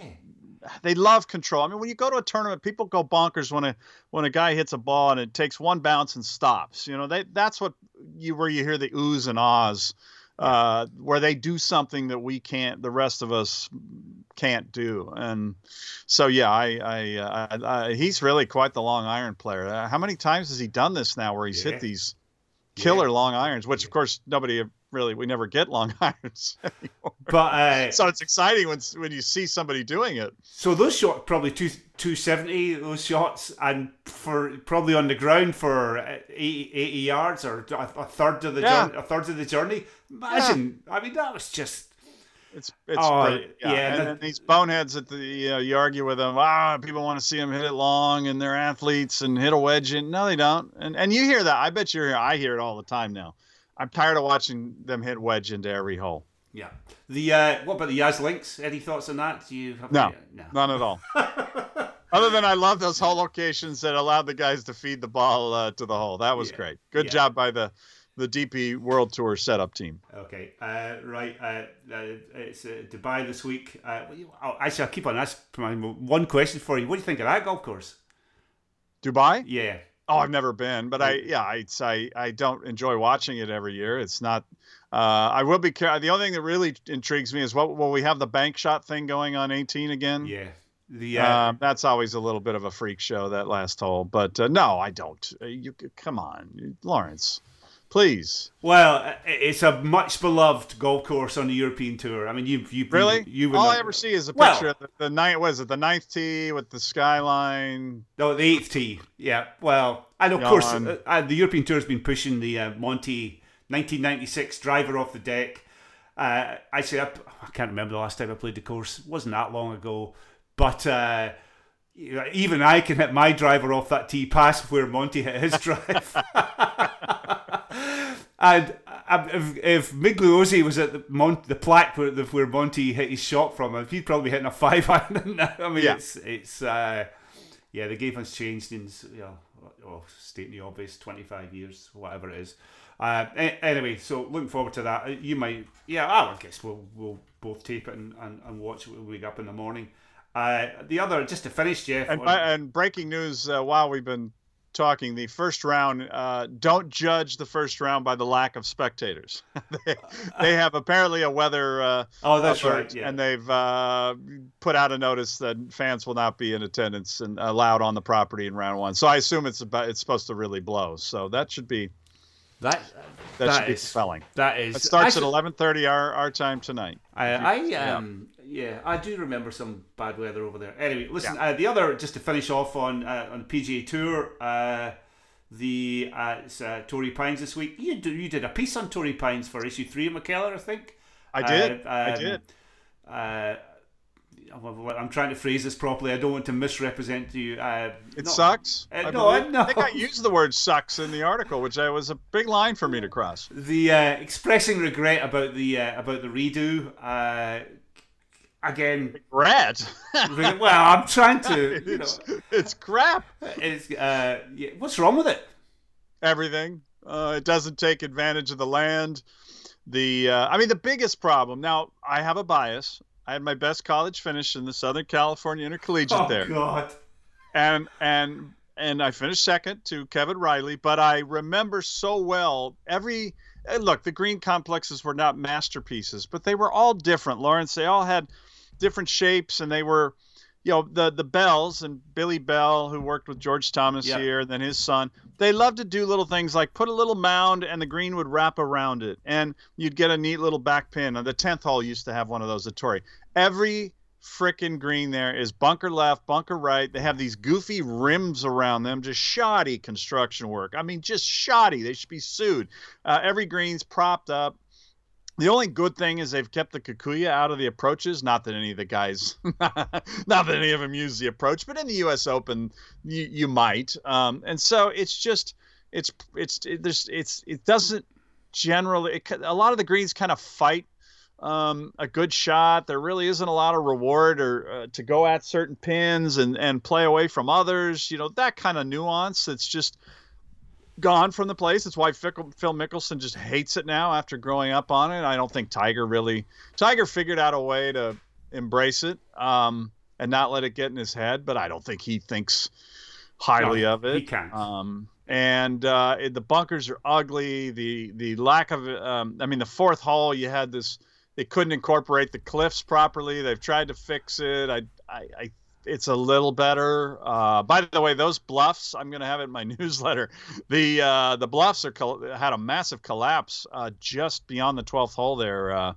they love control. I mean, when you go to a tournament, people go bonkers when a when a guy hits a ball and it takes one bounce and stops. You know, they that's what you where you hear the oohs and ahs, uh, where they do something that we can't, the rest of us can't do. And so, yeah, I, I, uh, I, I he's really quite the long iron player. Uh, how many times has he done this now, where he's Yeah. hit these killer long irons? Which, of course, nobody really we never get long irons. anymore. But uh, so it's exciting when when you see somebody doing it. So those shots probably two two seventy those shots, and for probably on the ground for uh, 80, 80 yards or a, a third of the Yeah. journey, a third of the journey. Imagine, I mean, that was just It's it's Oh, great. Yeah, yeah, and that- these boneheads that the you, know, you argue with them. Ah, people want to see them hit it long, and they're athletes and hit a wedge. And no, they don't. And and you hear that. I bet you're. I hear it all the time now. I'm tired of watching them hit wedge into every hole. yeah. The uh, what about the Yas links? Any thoughts on that? Do you have No, any- no. none at all. Other than I love those hole locations that allowed the guys to feed the ball uh, to the hole. That was Yeah. great. Good Yeah. job by the the DP World Tour setup team. Okay, uh, right. Uh, uh, it's uh, Dubai this week. Uh, oh, actually, I'll keep on asking one question for you. What do you think of that golf course? Dubai? Yeah, Oh, I've never been, but I yeah, I I, I don't enjoy watching it every year. It's not. Uh, I will be. The only thing that really intrigues me is what will we have the bank shot thing going on 18 again? yeah. The uh, Um, that's always a little bit of a freak show that last hole, but uh, no, I don't. Uh, you come on, Lawrence, please. Well, it's a much beloved golf course on the European tour. I mean, you you Really? you, would All not- I ever see is a Well- picture of the, the ninth. Was it the ninth tee with the skyline? No, the eighth tee. Yeah. Well, and of course, uh, uh, the European Tour has been pushing the uh, Monty 1996 driver off the deck. Uh, actually, I, I can't remember the last time I played the course. It wasn't that long ago. But uh, even I can hit my driver off that tee past where Monty hit his drive. and if, if Migliozzi was at the Mon- the plaque where, where Monty hit his shot from, if he'd probably hitting a five iron. I mean, yeah. it's it's uh, yeah, the game has changed in you know, oh, stating the obvious, twenty five years, whatever it is. Uh, anyway, so looking forward to that. You might, yeah, I guess we'll we'll both tape it and, and, and watch it when we wake up in the morning. Uh, the other, just to finish, Jeff. And, on, and breaking news uh, while we've been talking, the first round, uh, don't judge the first round by the lack of spectators. they, they, have apparently a weather uh, oh, that's right, yeah. and they've uh, put out a notice that fans will not be in attendance and allowed on the property in round one. So I assume it's about it's supposed to really blow. So that should be that that, that should is, be spelling. That is. It starts actually, at eleven thirty our our time tonight. I, I um yeah. Yeah. I do remember some bad weather over there. Anyway, listen. Yeah. Uh, the other just to finish off on uh, on PGA Tour. Uh, the uh, uh, Torrey Pines this week. You do, you did a piece on Torrey Pines for issue three of McKellar, I think. I did. Uh, um, I did. Uh, I'm trying to phrase this properly. I don't want to misrepresent you. Uh, it sucks. Uh, I no, I, no. I think I used the word "sucks" in the article, which I, was a big line for me to cross. The uh, expressing regret about the uh, about the redo. Uh, again, regret. well, I'm trying to. You know, it's, crap. It's uh, yeah, what's wrong with it? Everything. it doesn't take advantage of the land. The I mean, the biggest problem. Now, I have a bias. I had my best college finish in the Southern California Intercollegiate there. oh, there. God. And and and I finished second to Kevin Riley, but I remember so well every look, the green complexes were not masterpieces, but they were all different, Lawrence. They all had different shapes and they were you know the the Bells and Billy Bell, who worked with George Thomas yeah. here, and then his son. They love to do little things like put a little mound, and the green would wrap around it, and you'd get a neat little back pin. The tenth hole used to have one of those at Torrey. Every frickin' green there is bunker left, bunker right. They have these goofy rims around them, just shoddy construction work. I mean, just shoddy. They should be sued. Uh, every green's propped up. The only good thing is they've kept the Kikuyu out of the approaches. Not that any of the guys, not that any of them use the approach, but in the U.S. Open, you, you might. Um, and so it's just, it's, it's, it, there's, it's, it doesn't generally. It, a lot of the greens kind of fight um, a good shot. There really isn't a lot of reward or uh, to go at certain pins and and play away from others. You know that kind of nuance. It's just gone from the place. That's why Phil Mickelson just hates it now after growing up on it. I don't think Tiger really Tiger figured out a way to embrace it um, and not let it get in his head, but I don't think he thinks highly no, of it. He can't. Um, and uh, it, the bunkers are ugly. The the lack of um, I mean the fourth hole you had this they couldn't incorporate the cliffs properly. They've tried to fix it. I I, I it's a little better. Uh, by the way, those bluffs, I'm going to have it in my newsletter. The uh, the bluffs are had a massive collapse uh, just beyond the 12th hole there uh,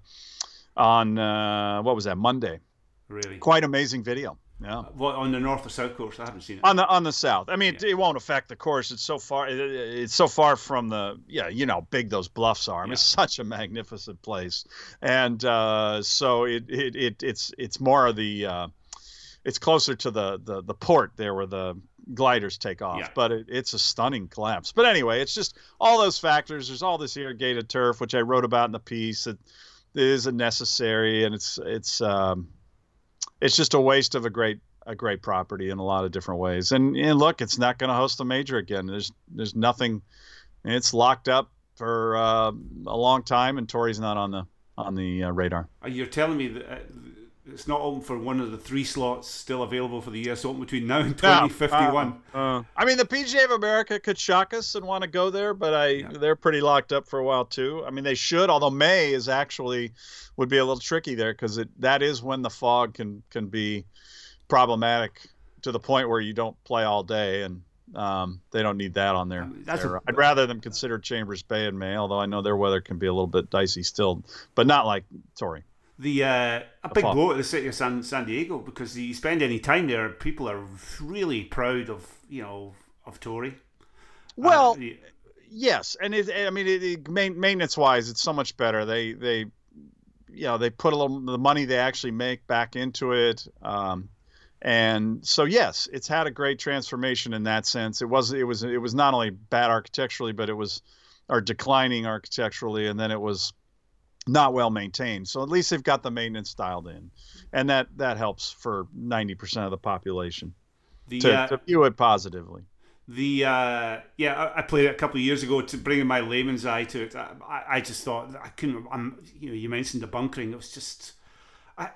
on uh, what was that Monday? Really, quite amazing video. Yeah. What on the north or south course? I haven't seen it. On the on the south. I mean, yeah. it, it, won't affect the course. It's so far. It, it's so far from the. Yeah, you know how big those bluffs are. I mean, yeah. It's such a magnificent place, and uh, so it, it it it's it's more of the. It's closer to the, the the port there where the gliders take off, yeah. but it, it's a stunning collapse. But anyway, it's just all those factors. There's all this irrigated turf, which I wrote about in the piece. That isn't necessary, and it's it's. Um, it's just a waste of a great a great property in a lot of different ways. And, and look, it's not going to host a major again. There's there's nothing. It's locked up for uh, a long time, and Torrey's not on the on the uh, radar. You're telling me that uh, it's not open for one of the three slots still available for the US Open between now and 2051. Uh, uh, I mean, the PGA of America could shock us and want to go there, but I yeah. they're pretty locked up for a while too. I mean, they should, although May is actually would be a little tricky there because it that is when the fog can can be problematic to the point where you don't play all day and um, they don't need that on there. I mean, I'd rather them consider Chambers Bay in May, although I know their weather can be a little bit dicey still, but not like Torrey the uh, a big blow to the city of San San Diego because you spend any time there, people are really proud of you know of Torrey. Well, uh, yes, and it, I mean, it, it, maintenance wise, it's so much better. They they you know they put a little the money they actually make back into it. Um, and so yes, it's had a great transformation in that sense. It was it was it was not only bad architecturally, but it was are declining architecturally, and then it was not well maintained. So at least they've got the maintenance dialed in, and that that helps for ninety percent of the population The to, uh, to view it positively. the uh, yeah, I, I played it a couple of years ago to bring my layman's eye to it. I, I- just thought I couldn't. I'm you know you mentioned the bunkering. It was just, I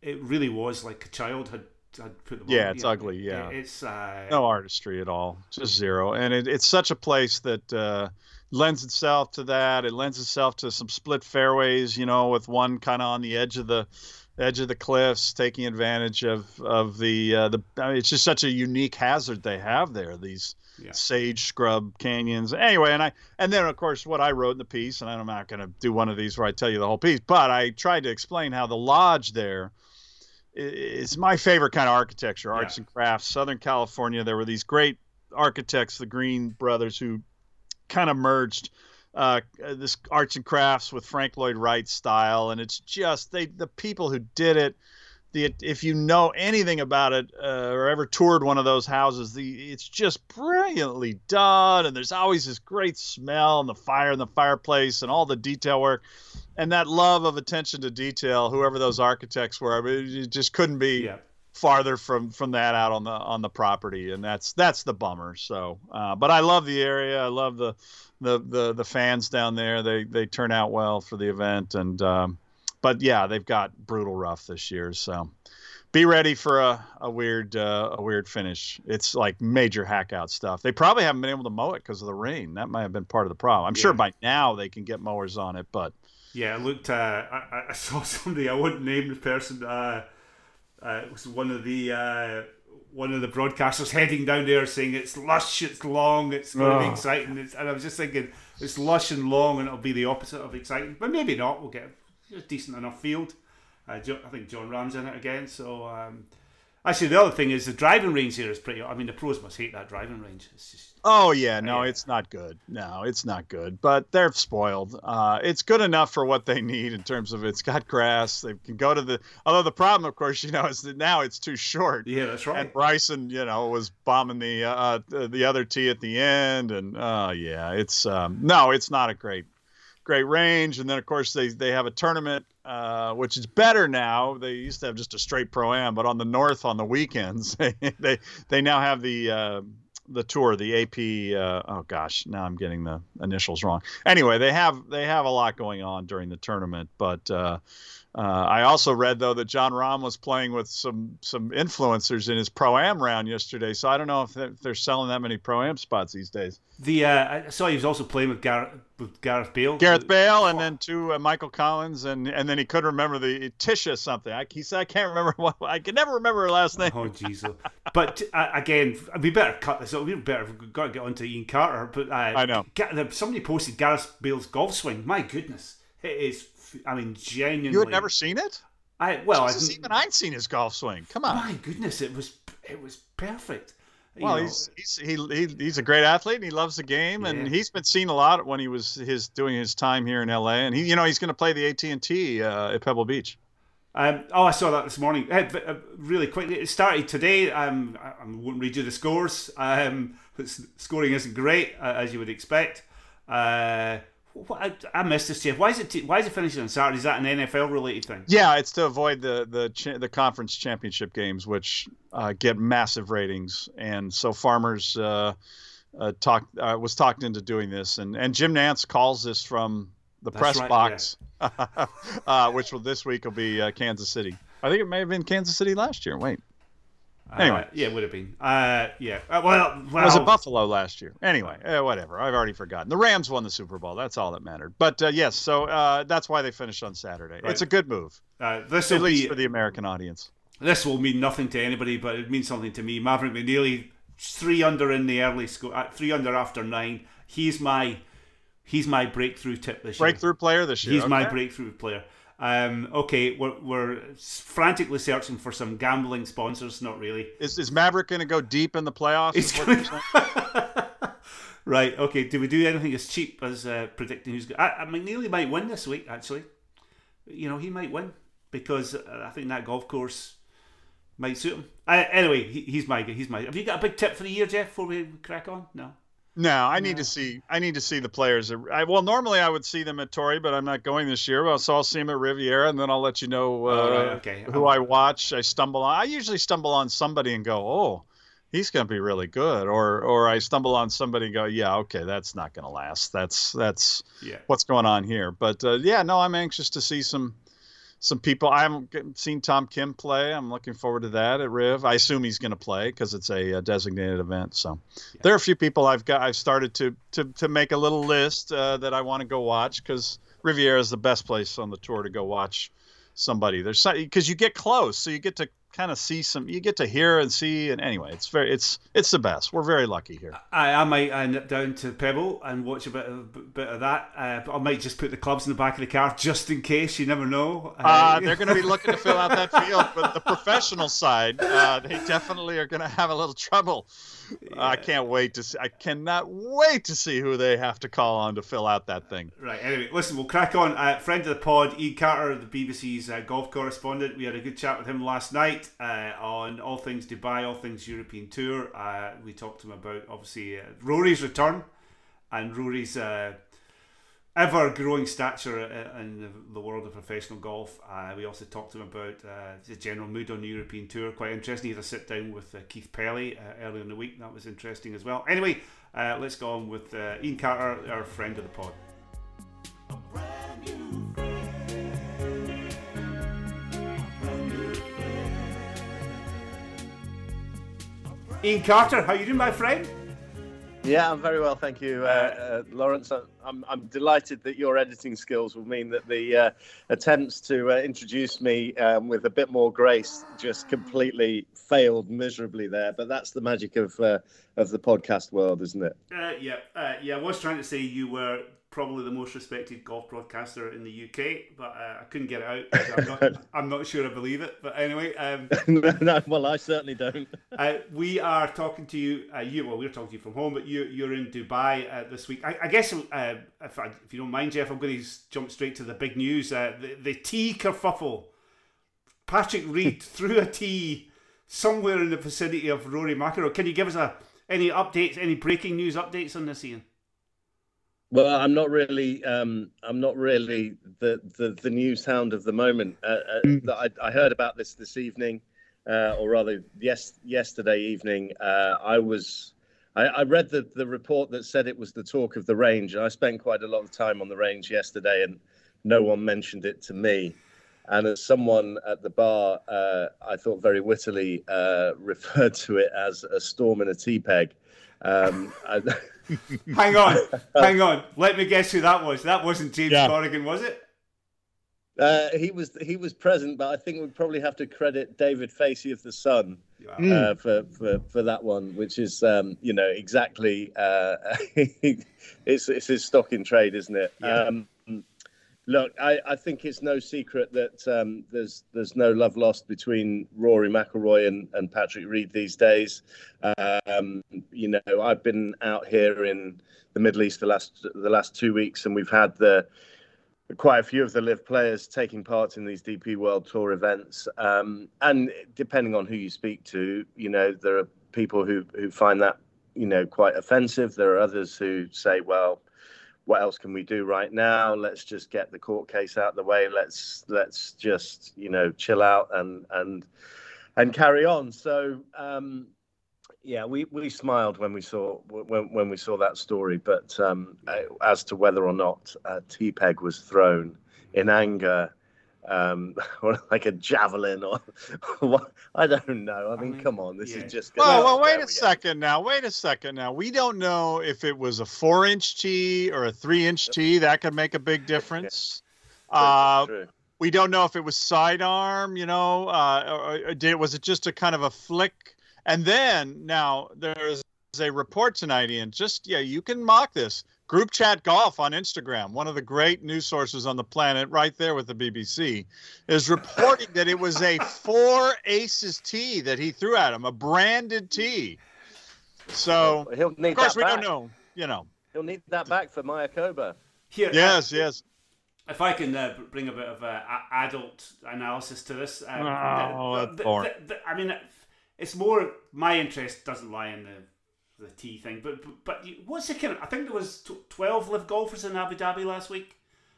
it really was like a child had had put the Yeah, it's know, ugly, yeah. it- it's uh, no artistry at all just zero and it, it's such a place that uh, lends itself to that it lends itself to some split fairways you know with one kind of on the edge of the edge of the cliffs taking advantage of of the uh, the I mean, it's just such a unique hazard they have there these Yeah. sage scrub canyons anyway and i and then of course what i wrote in the piece and i'm not going to do one of these where i tell you the whole piece but i tried to explain how the lodge there i- my favorite kind of architecture arts Yeah. and crafts southern california there were these great architects the Greene brothers who kind of merged uh, this arts and crafts with frank lloyd wright style. And it's just they the people who did it the if you know anything about it uh, or ever toured one of those houses the it's just brilliantly done. And there's always this great smell and the fire in the fireplace and all the detail work. And that love of attention to detail whoever those architects were I mean, it just couldn't be yeah. Farther from from that out on the on the property and that's that's the bummer so uh, but i love the area i love the the the, the fans down there they they turn out well for the event and um, but yeah they've got brutal rough this year so be ready for a, a weird uh, a weird finish it's like major hack out stuff they probably haven't been able to mow it because of the rain that might have been part of the problem i'm sure by now they can get mowers on it but Yeah, I looked. Uh, I, I saw somebody. I wouldn't name the person. Uh, uh, it was one of the uh, one of the broadcasters heading down there saying it's lush, it's long, it's going to be Oh. exciting. It's, and I was just thinking it's lush and long, and it'll be the opposite of exciting. But maybe not. We'll get a decent enough field. Uh, Jo- I think Jon Rahm's in it again. So um, actually, the other thing is the driving range here is pretty. I mean, the pros must hate that driving range. It's just Oh yeah, no, Yeah. it's not good. No, it's not good. But they're spoiled. Uh, it's good enough for what they need in terms of it's got grass. They can go to the. Although the problem, of course, you know, is that now it's too short. yeah, that's right. And Bryson, you know, was bombing the uh, the the other tee at the end, and uh, yeah, it's um, no, it's not a great great range. And then of course they they have a tournament, uh, which is better now. They used to have just a straight pro am, but on the north on the weekends they they now have the uh, the tour, the AP. Uh, oh gosh, now I'm getting the initials wrong. Anyway, they have they have a lot going on during the tournament, but. Uh, I also read though that Jon Rahm was playing with some some influencers in his pro am round yesterday. So I don't know if they're, if they're selling that many pro am spots these days. The uh, I saw he was also playing with Gareth with Gareth Bale. Gareth Bale and then two uh, Michael Collins and and then he couldn't remember the Tisha something. I, he said I can't remember what I can never remember her last name. Oh Jesus! But uh, again, we better cut this. out. We better we've got to get on to Ian Carter. But uh, I know. Somebody posted Gareth Bale's golf swing. My goodness, it is. I mean, genuinely. You had never seen it? I well, Jesus, didn't- even I'd seen his golf swing. Come on. my goodness, it was it was perfect. You Well, know, he's he's he, he he's a great athlete and he loves the game and he's been seen a lot when he was his doing his time here in LA and he you know he's going to play the AT and T uh, at Pebble Beach. Um, oh, I saw that this morning. Uh, but, uh, really quickly, it started today. Um, I, I won't read you the scores. Um, scoring isn't great uh, as you would expect. Uh, what, I, I missed this, Jeff. Why is it? T- why is it finishing on Saturday? Is that an NFL related thing? Yeah, it's to avoid the the cha- the conference championship games, which uh, get massive ratings, and so farmers uh, uh, talk uh, was talked into doing this, and and Jim Nantz calls this from the That's press right, box, uh, which will this week will be uh, Kansas City. I think it may have been Kansas City last year. Wait, Anyway. Uh, yeah, it would have been. Uh, yeah. Uh, well, well. was it Buffalo last year? Anyway, uh, whatever. I've already forgotten. The Rams won the Super Bowl. That's all that mattered. But uh, yes, so uh, that's why they finished on Saturday. Right. It's a good move, Uh, this at least be. for the American audience. This will mean nothing to anybody, but it means something to me. Maverick McNealy, three under in the early score, uh, three under after nine. He's my, he's my breakthrough tip this year. Breakthrough player this year. He's my breakthrough player. Um, okay, we're, we're frantically searching for some gambling sponsors. Not really. Is, is Maverick going to go deep in the playoffs? Gonna- right. Okay. Do we do anything as cheap as uh, predicting who's? going? I, I McNealy might win this week. Actually, you know he might win because uh, I think that golf course might suit him. Uh, anyway, he, he's my he's my. Have you got a big tip for the year, Jeff? Before we crack on, no. No, I need to see. I need to see the players. I, well, normally I would see them at Torrey, but I'm not going this year. Well, so I'll see them at Riviera, and then I'll let you know uh, Oh, right, okay. who I watch. I stumble on. I usually stumble on somebody and go, "Oh, he's going to be really good," or or I stumble on somebody and go, "Yeah, okay, that's not going to last. That's that's Yeah. what's going on here." But uh, yeah, no, I'm anxious to see some some people. I haven't seen Tom Kim play. I'm looking forward to that at Riv. I assume he's going to play because it's a, uh designated event. So there are a few people I've got. I've started to to to make a little list uh, that I want to go watch because Riviera is the best place on the tour to go watch somebody. There's because you get close, so you get to kind of see some. You get to hear and see. And anyway, it's very it's it's the best. We're very lucky here. I, I might uh, nip down to Pebble and watch a bit of bit of that. Uh, but I might just put the clubs in the back of the car just in case. You never know. Uh, they're going to be looking to fill out that field, but the professional side, uh, they definitely are going to have a little trouble. I can't wait to see. I cannot wait to see who they have to call on to fill out that thing. Right. Anyway, listen, we'll crack on. Uh, friend of the pod, Ian Carter, the BBC's uh, golf correspondent. We had a good chat with him last night uh, on all things Dubai, all things European Tour. Uh, we talked to him about obviously uh, Rory's return and Rory's uh, ever growing stature in the, the world of professional golf. Uh, we also talked to him about uh, the general mood on the European Tour. Quite interesting. He had a sit down with uh, Keith Pelley uh, earlier in the week. That was interesting as well. Anyway, uh, let's go on with uh, Ian Carter, our friend of the pod. Ian Carter, how you doing, my friend? Yeah, I'm very well, thank you, uh, uh, Lawrence. I'm, I'm delighted that your editing skills will mean that the uh, attempts to uh, introduce me um, with a bit more grace just completely failed miserably there. But that's the magic of uh, of the podcast world, isn't it? Uh, yeah, uh, yeah. I was trying to say you were probably the most respected golf broadcaster in the UK, but uh, I couldn't get it out. I'm not, I'm not sure I believe it. But anyway, um, no, well, I certainly don't. uh, we are talking to you. Uh, you well, we're talking to you from home, but you you're in Dubai uh, this week. I, I guess uh, if I, if you don't mind, Jeff, I'm going to jump straight to the big news. Uh, the the tee kerfuffle. Patrick Reed threw a tee somewhere in the vicinity of Rory McIlroy. Can you give us a any updates, any breaking news updates on this, Ian? Well, I'm not really. Um, I'm not really the, the the news hound of the moment. Uh, uh, I, I heard about this this evening, uh, or rather, yes, yesterday evening. Uh, I was. I, I read the the report that said it was the talk of the range. And I spent quite a lot of time on the range yesterday, and no one mentioned it to me. And as someone at the bar, uh, I thought very wittily uh, referred to it as a storm in a tea peg. Um, I, Hang on, hang on. Let me guess who that was. That wasn't James Yeah. Corrigan, was it? Uh, he was he was present, but I think we'd probably have to credit David Facey of the Sun Hmm. uh, for, for for that one, which is um, you know exactly uh, it's it's his stock in trade, isn't it? Yeah. Um, look, I, I think it's no secret that um, there's there's no love lost between Rory McIlroy and, and Patrick Reed these days. Um, you know, I've been out here in the Middle East the last the last two weeks, and we've had the quite a few of the LIV players taking part in these DP World Tour events. Um, and depending on who you speak to, you know, there are people who, who find that, you know, quite offensive. There are others who say, well, what else can we do right now? Let's just get the court case out of the way. Let's let's just, you know, chill out and and and carry on. So um, yeah, we, we smiled when we saw when, when we saw that story, but um, uh, as to whether or not a tee peg was thrown in anger, um, or like a javelin, or what, I don't know. I mean, mean, come on, this yeah. is just. Well, gonna- well, wait a we go. second now. Wait a second now. We don't know if it was a four-inch tee or a three-inch tee. That could make a big difference. True, Uh, true. we don't know if it was sidearm. You know, uh, or, or did was it just a kind of a flick? And then now there's a report tonight, Ian. Just yeah, you can mock this. Group Chat Golf on Instagram, one of the great news sources on the planet, right there with the BBC, is reporting that it was a four aces tee that he threw at him, a branded tee. So, he'll need of course, that we back. don't know. You know. He'll need that back for Mayakoba. Here, Yes, yes. If I can uh, bring a bit of uh, adult analysis to this, uh, Oh, the- the- the- the- I mean, it's more my interest doesn't lie in the the tee thing. But but, but what's the kind of? I think there was twelve LIV golfers in Abu Dhabi last week.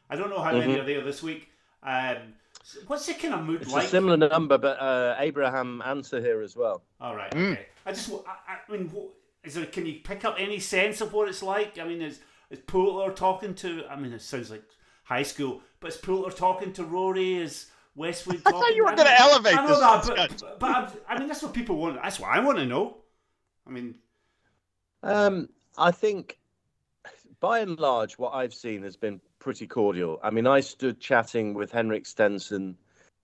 I don't know how mm-hmm. many are there this week. Um, what's the kind of mood it's like? a similar number, but uh, Abraham Ancer here as well. All right. Mm. Okay. I just I, I mean, is there? Can you pick up any sense of what it's like? I mean, is is Poulter talking to? I mean, it sounds like high school, but is Poulter talking to Rory? Is Westwood talking? I thought you were going to elevate I know this. That, but, but, I mean, that's what people want. That's what I want to know. I mean, um, I think by and large, what I've seen has been pretty cordial. I mean, I stood chatting with Henrik Stenson,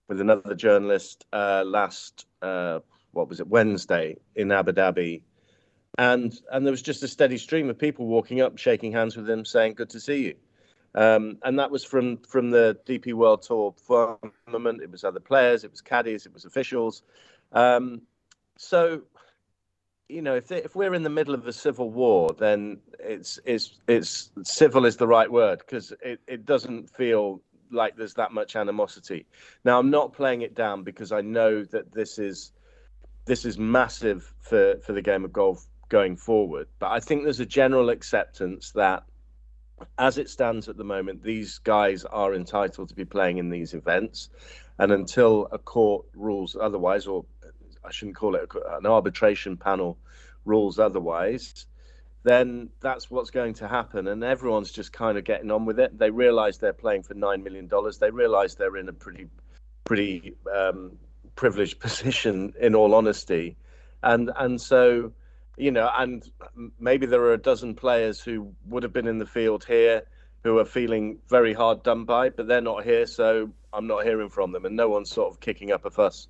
with another journalist uh, last, uh, what was it, Wednesday in Abu Dhabi, and and there was just a steady stream of people walking up, shaking hands with him, saying, "Good to see you." Um, and that was from from the DP World Tour firmament. It was other players, it was caddies, it was officials. Um, so you know, if if we're in the middle of a civil war, then it's it's it's civil is the right word because it, it doesn't feel like there's that much animosity. Now I'm not playing it down because I know that this is this is massive for for the game of golf going forward. But I think there's a general acceptance that as it stands at the moment, these guys are entitled to be playing in these events, and until a court rules otherwise, or I shouldn't call it an arbitration panel rules otherwise, then that's what's going to happen. And everyone's just kind of getting on with it. They realize they're playing for $9 million. They realize they're in a pretty, pretty um, privileged position, in all honesty. And, and so, you know, and maybe there are a dozen players who would have been in the field here who are feeling very hard done by, but they're not here. So I'm not hearing from them. And no one's sort of kicking up a fuss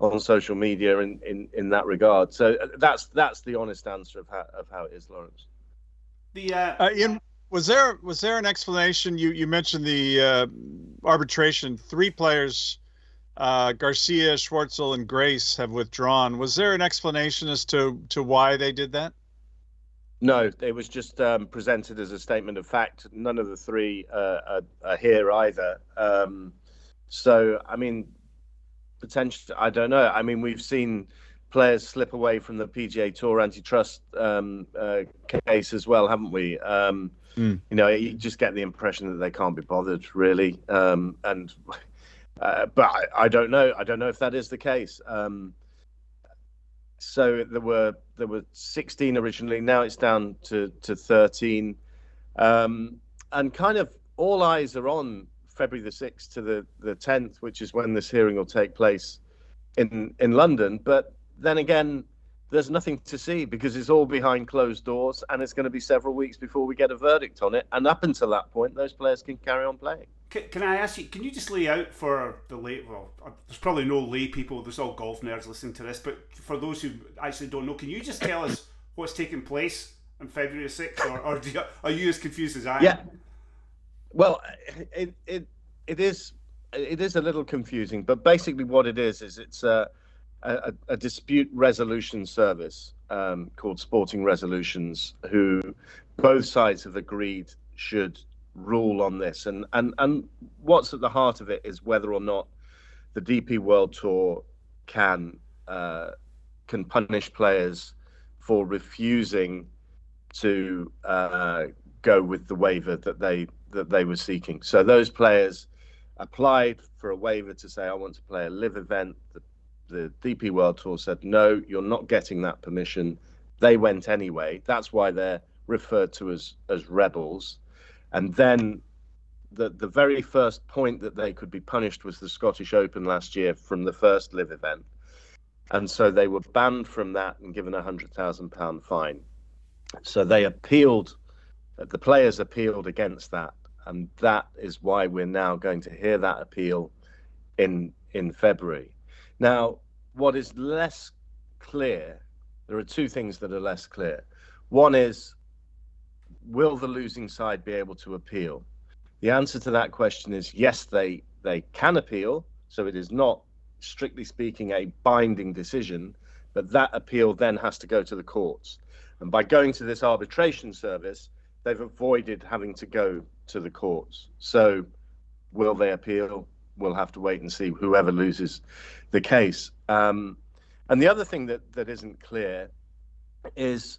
on social media in, in, in that regard. So uh, that's that's the honest answer of how of how it is, Lawrence. The uh... Uh, Ian, was there was there an explanation? You you mentioned the uh, arbitration. Three players, uh, Garcia, Schwartzel, and Grace have withdrawn. Was there an explanation as to to why they did that? No, it was just um, presented as a statement of fact. None of the three uh, are, are, here either. Um, so, I mean, potentially. I don't know. I mean, we've seen players slip away from the PGA Tour antitrust um, uh, case as well, haven't we? Um, mm. You know, you just get the impression that they can't be bothered, really. Um, and uh, but I, I, don't know. I don't know if that is the case. Um, so there were there were 16 originally. Now it's down to to 13, um, and kind of all eyes are on February the 6th to the, the 10th, which is when this hearing will take place in, in London. But then again, there's nothing to see because it's all behind closed doors and it's going to be several weeks before we get a verdict on it. And up until that point, those players can carry on playing. Can, can I ask you, can you just lay out for the late, well, uh, there's probably no lay people, there's all golf nerds listening to this, but for those who actually don't know, can you just tell us what's taking place on February 6th or, or you, are you as confused as I am? Yeah. Well, it, it it is it is a little confusing, but basically what it is is it's a a, a dispute resolution service um, called Sporting Resolutions, who both sides have agreed should rule on this, and and and what's at the heart of it is whether or not the DP World Tour can uh, can punish players for refusing to uh, go with the waiver that they that they were seeking. So those players applied for a waiver to say I want to play a LIV event. The, the DP World Tour said no, you're not getting that permission. They went anyway. That's why they're referred to as as rebels. And then the the very first point that they could be punished was the Scottish Open last year from the first LIV event. And so they were banned from that and given a hundred thousand pound fine. So they appealed the players appealed against that, and that is why we're now going to hear that appeal in in February. Now, what is less clear, there are two things that are less clear. One is, will the losing side be able to appeal? The answer to that question is yes, they they can appeal. So it is not, strictly speaking, a binding decision, but that appeal then has to go to the courts. And by going to this arbitration service, they've avoided having to go to the courts. So, will they appeal? We'll have to wait and see whoever loses the case. Um, and the other thing that, that isn't clear is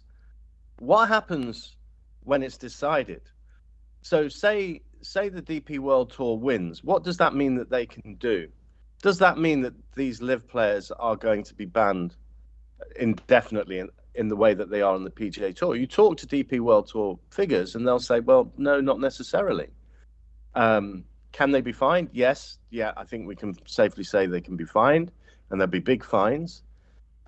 what happens when it's decided? So say say the DP World Tour wins, what does that mean that they can do? Does that mean that these LIV players are going to be banned indefinitely in, in the way that they are on the PGA Tour? You talk to DP World Tour figures, and they'll say, "Well, no, not necessarily." Um, can they be fined? Yes, yeah, I think we can safely say they can be fined, and there'll be big fines.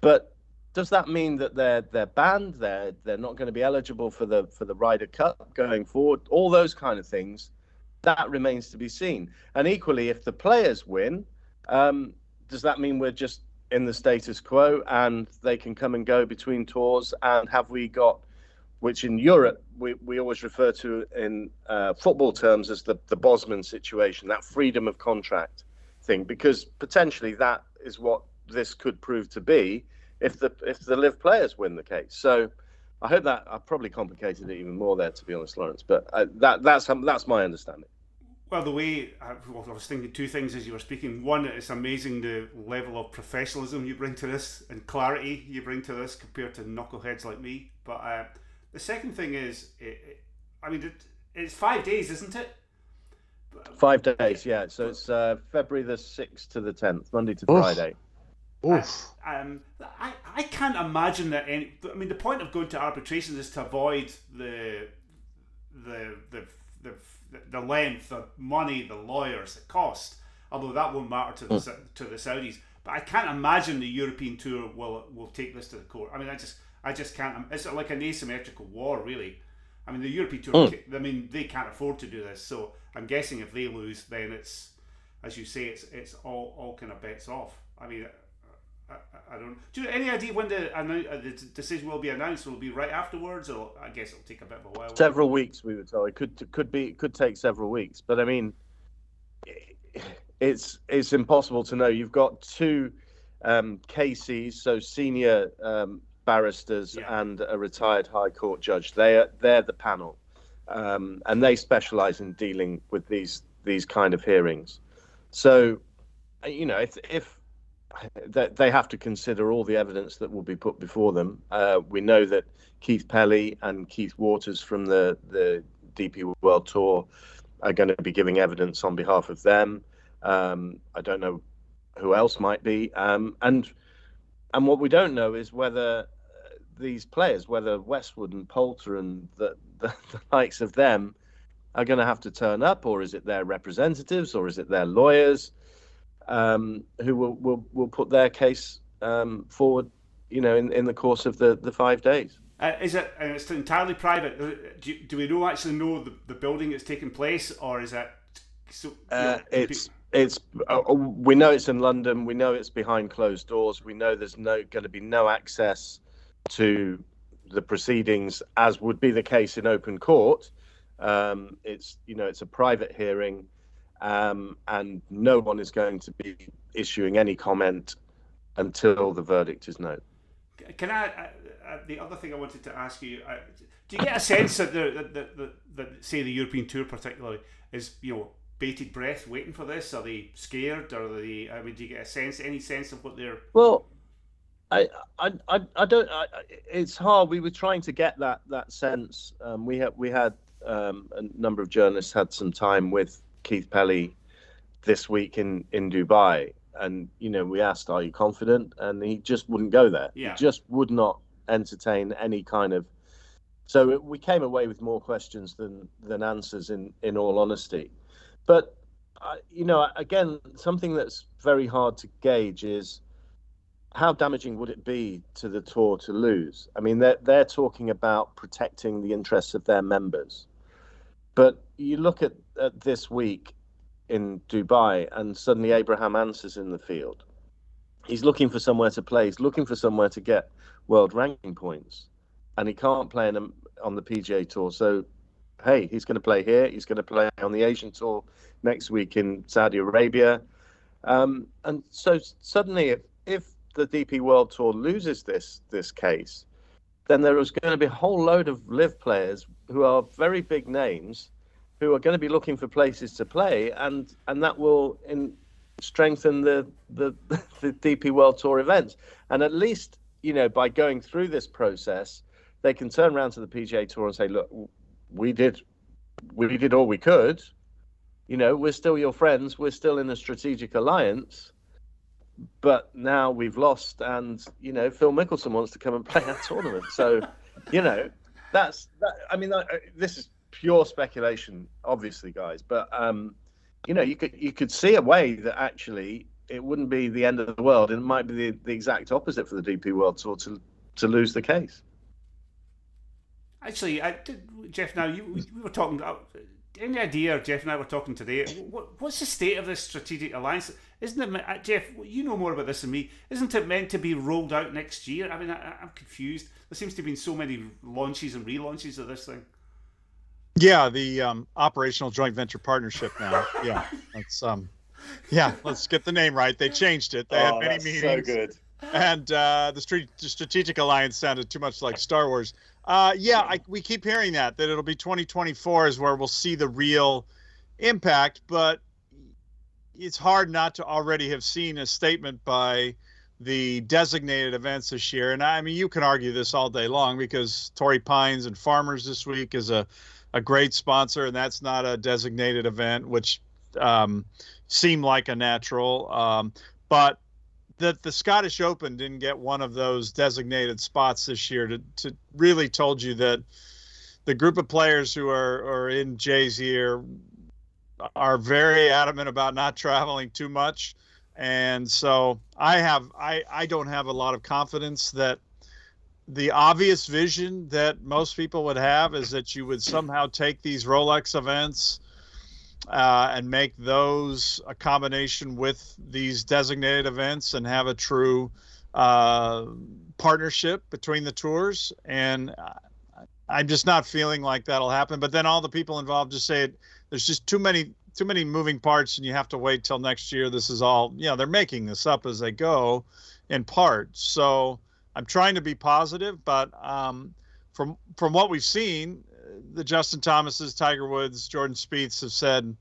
But does that mean that they're they're banned? They're they're not going to be eligible for the for the Ryder Cup going forward? All those kind of things. That remains to be seen. And equally, if the players win, um, does that mean we're just in the status quo and they can come and go between tours? And have we got, which in Europe we, we always refer to in uh, football terms as the, the Bosman situation, that freedom of contract thing, because potentially that is what this could prove to be if the if the LIV players win the case. So I hope that I probably complicated it even more there, to be honest, Lawrence. But uh, that that's that's my understanding. Well, the way I, was thinking two things as you were speaking. One, it's amazing the level of professionalism you bring to this and clarity you bring to this compared to knuckleheads like me. But uh, the second thing is, it, it, I mean, it, it's five days, isn't it? Five days, yeah. So it's uh, February the sixth to the tenth, Monday to Friday. Oof. um, I, I can't imagine that any. I mean, the point of going to arbitration is to avoid the the the the, the length, the money, the lawyers, the cost. Although that won't matter to the mm. to the Saudis. But I can't imagine the European tour will will take this to the court. I mean, I just I just can't. It's like an asymmetrical war, really. I mean, the European tour. Mm. I mean, they can't afford to do this. So I'm guessing if they lose, then it's, as you say, it's it's all all kind of bets off. I mean, I, I don't. Do you have any idea when the, uh, the decision will be announced? Will it be right afterwards, or I guess it'll take a bit of a while. Several weeks, we were told. It could could be it could take several weeks, but I mean, it's it's impossible to know. You've got two um, KCs, so senior um, barristers yeah. and a retired High Court judge. They are they're the panel, um, and they specialise in dealing with these these kind of hearings. So, you know, if if that they have to consider all the evidence that will be put before them. Uh, we know that Keith Pelley and Keith Waters from the the DP World Tour are going to be giving evidence on behalf of them. Um, I don't know who else might be, um, and and what we don't know is whether uh, these players, whether Westwood and Poulter and the, the, the likes of them, are going to have to turn up, or is it their representatives, or is it their lawyers? Um, who will, will, will put their case um, forward, you know, in, in the course of the, the five days. Uh, is it? And it's entirely private. Uh, do, do we know actually know the, the building that's taking place, or is that? So, uh, it's it's uh, uh, we know it's in London. We know it's behind closed doors. We know there's no going to be no access to the proceedings, as would be the case in open court. Um, it's you know it's a private hearing um, and no one is going to be issuing any comment until the verdict is known. Can I? Uh, uh, the other thing I wanted to ask you: uh, Do you get a sense that the, the, the, the, say the European Tour particularly is you know bated breath waiting for this? Are they scared? Are they? I mean, do you get a sense, any sense of what they're? Well, I, I, I, I don't. I, it's hard. We were trying to get that that sense. Um, we had we had um, a number of journalists had some time with Keith Pelley this week in in Dubai, and you know we asked, "Are you confident?" And he just wouldn't go there. Yeah. He just would not entertain any kind of. So it, we came away with more questions than than answers. In in all honesty, but uh, you know, again, something that's very hard to gauge is how damaging would it be to the tour to lose? I mean, they're they're talking about protecting the interests of their members, but you look at, this week in Dubai, and suddenly Abraham Ancer's in the field. He's looking for somewhere to play. He's looking for somewhere to get world ranking points, and he can't play in on the PGA Tour. So, hey, he's going to play here. He's going to play on the Asian Tour next week in Saudi Arabia. Um, and so suddenly, if, if the DP World Tour loses this this case, then there is going to be a whole load of LIV players who are very big names who are going to be looking for places to play, and and that will in, strengthen the, the the DP World Tour events. And at least you know by going through this process, they can turn around to the PGA Tour and say, "Look, we did, we did all we could. You know, we're still your friends. We're still in a strategic alliance." But now we've lost, and you know Phil Mickelson wants to come and play our tournament. So, you know, that's that. I mean, this is pure speculation, obviously, guys. But um, you know, you could you could see a way that actually it wouldn't be the end of the world, and it might be the, the exact opposite for the DP World Tour to to lose the case. Actually, I Geoff. Now you we were talking. Uh, any idea, Geoff and I were talking today? What, what's the state of this strategic alliance? Isn't it, uh, Geoff? You know more about this than me. Isn't it meant to be rolled out next year? I mean, I, I'm confused. There seems to have been so many launches and relaunches of this thing. Yeah, the um, operational joint venture partnership now. yeah, that's um, yeah. Let's get the name right. They changed it. They oh, had many meetings. So good. And uh, the, st- the strategic alliance sounded too much like Star Wars. Uh, yeah, I, we keep hearing that that it'll be 2024 is where we'll see the real impact, but it's hard not to already have seen a statement by the designated events this year. And I mean, you can argue this all day long because Torrey Pines and Farmers this week is a a great sponsor, and that's not a designated event, which um, seemed like a natural. Um, but that the Scottish Open didn't get one of those designated spots this year to, to really told you that the group of players who are, are in Jay's ear are very adamant about not traveling too much. And so I have I, I don't have a lot of confidence that the obvious vision that most people would have is that you would somehow take these Rolex events uh, and make those a combination with these designated events and have a true uh, partnership between the tours. And I'm just not feeling like that'll happen. But then all the people involved just say it, there's just too many too many moving parts, and you have to wait till next year. This is all you know. They're making this up as they go, in part. So I'm trying to be positive, but um, from from what we've seen, the Justin Thomases, Tiger Woods, Jordan Spieths have said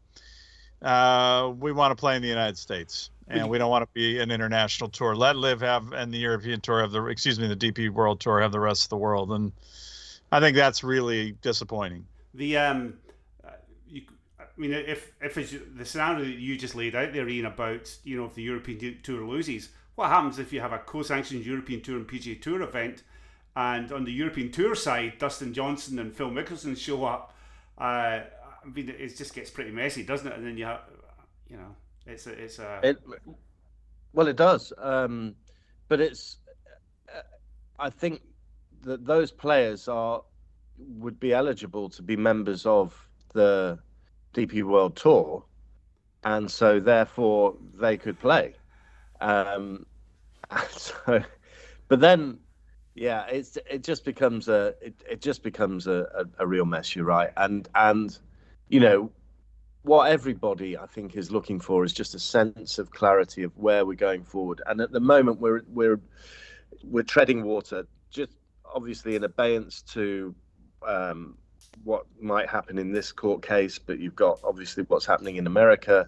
uh, we want to play in the United States and we don't want to be an international tour. Let LIV have and the European Tour have the excuse me the DP World Tour have the rest of the world, and I think that's really disappointing. The um, uh, you, I mean, if if the scenario that you just laid out there, Iain, about you know if the European Tour loses, what happens if you have a co-sanctioned European Tour and PGA Tour event, and on the European Tour side, Dustin Johnson and Phil Mickelson show up? Uh, I mean, it just gets pretty messy, doesn't it? And then you have, you know, it's a, it's a. It, well, it does, um, but it's. Uh, I think that those players are would be eligible to be members of the DP World Tour, and so therefore they could play. Um, so, but then, yeah, it's it just becomes a it, it just becomes a, a, a real mess. You're right, and and you know what everybody I think is looking for is just a sense of clarity of where we're going forward. And at the moment, we're we're we're treading water, just obviously in abeyance to um, what might happen in this court case. But you've got obviously what's happening in America,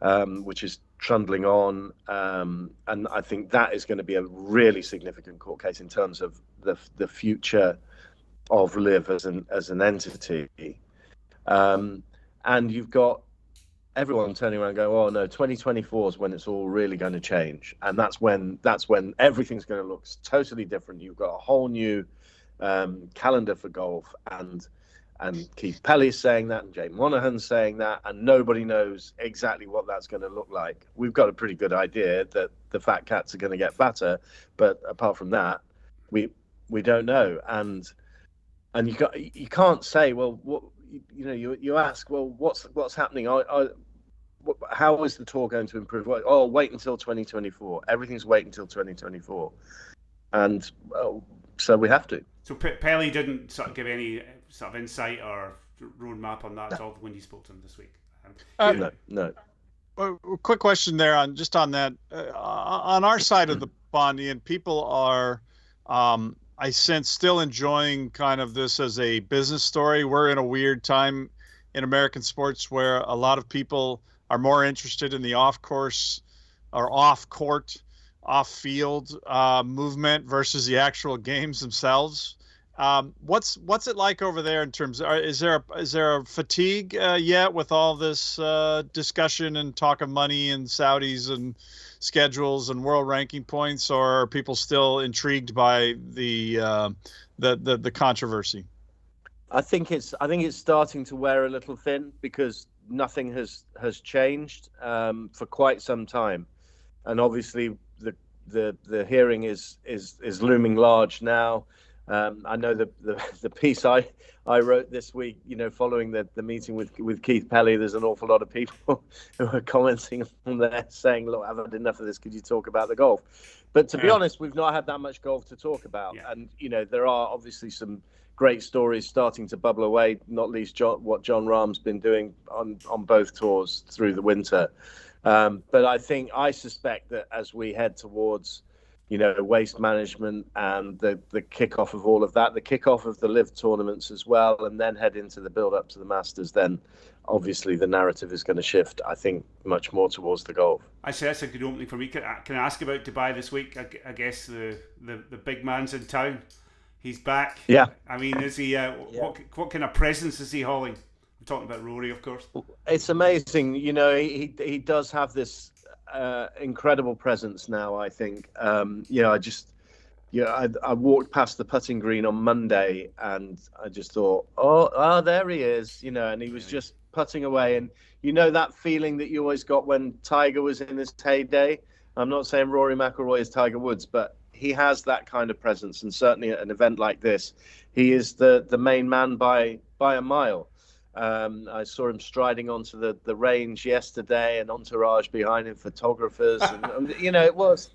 um, which is trundling on, um, and I think that is going to be a really significant court case in terms of the the future of LIV as an as an entity. Um, and you've got everyone turning around going, "Oh no, 2024 is when it's all really going to change," and that's when that's when everything's going to look totally different. You've got a whole new um, calendar for golf, and and Keith Pelley's saying that, and Jay Monahan's saying that, and nobody knows exactly what that's going to look like. We've got a pretty good idea that the fat cats are going to get fatter, but apart from that, we we don't know. And and you got you can't say, well, what you know, you you ask, well, what's what's happening? I, I how is the tour going to improve? Oh, wait until 2024. Everything's wait until 2024, and well, so we have to. So P- Pelley didn't sort of give any sort of insight or roadmap on that no. at all when you spoke to him this week. Um, uh, no, no. Well, quick question there on just on that. Uh, on our side of the pond, Iain, people are, um, I sense, still enjoying kind of this as a business story. We're in a weird time in American sports where a lot of people are more interested in the off course or off court, off field uh, movement versus the actual games themselves Um, what's what's it like over there in terms? Of, is there a, is there a fatigue uh, yet with all this uh, discussion and talk of money and Saudis and schedules and world ranking points, or are people still intrigued by the uh, the, the the controversy? I think it's I think it's starting to wear a little thin because nothing has has changed um, for quite some time, and obviously the the the hearing is is is looming large now. Um, I know the, the, the piece I, I wrote this week, you know, following the, the meeting with with Keith Pelley, there's an awful lot of people who are commenting on there saying, "Look, I've had enough of this. Could you talk about the golf?" But to yeah. be honest, we've not had that much golf to talk about, yeah. and you know, there are obviously some great stories starting to bubble away. Not least Jon, what Jon Rahm's been doing on on both tours through the winter. Um, but I think I suspect that as we head towards you know, waste management and the the kickoff of all of that, the kickoff of the LIV tournaments as well, and then head into the build up to the Masters. Then, obviously, the narrative is going to shift. I think much more towards the golf. I say that's a good opening for me. Can, can I ask about Dubai this week? I, I, guess the, the the big man's in town. He's back. Yeah. I mean, is he? Uh, yeah. What what kind of presence is he hauling? I'm talking about Rory, of course. It's amazing. You know, he he does have this uh, incredible presence now. I think. Um, yeah, I just yeah, I, I, walked past the putting green on Monday, and I just thought, oh, oh, there he is, you know, and he was just putting away, and you know that feeling that you always got when Tiger was in his heyday. I'm not saying Rory McIlroy is Tiger Woods, but he has that kind of presence, and certainly at an event like this, he is the the main man by by a mile. Um, I saw him striding onto the, the range yesterday, and entourage behind him, photographers, and, and, you know it was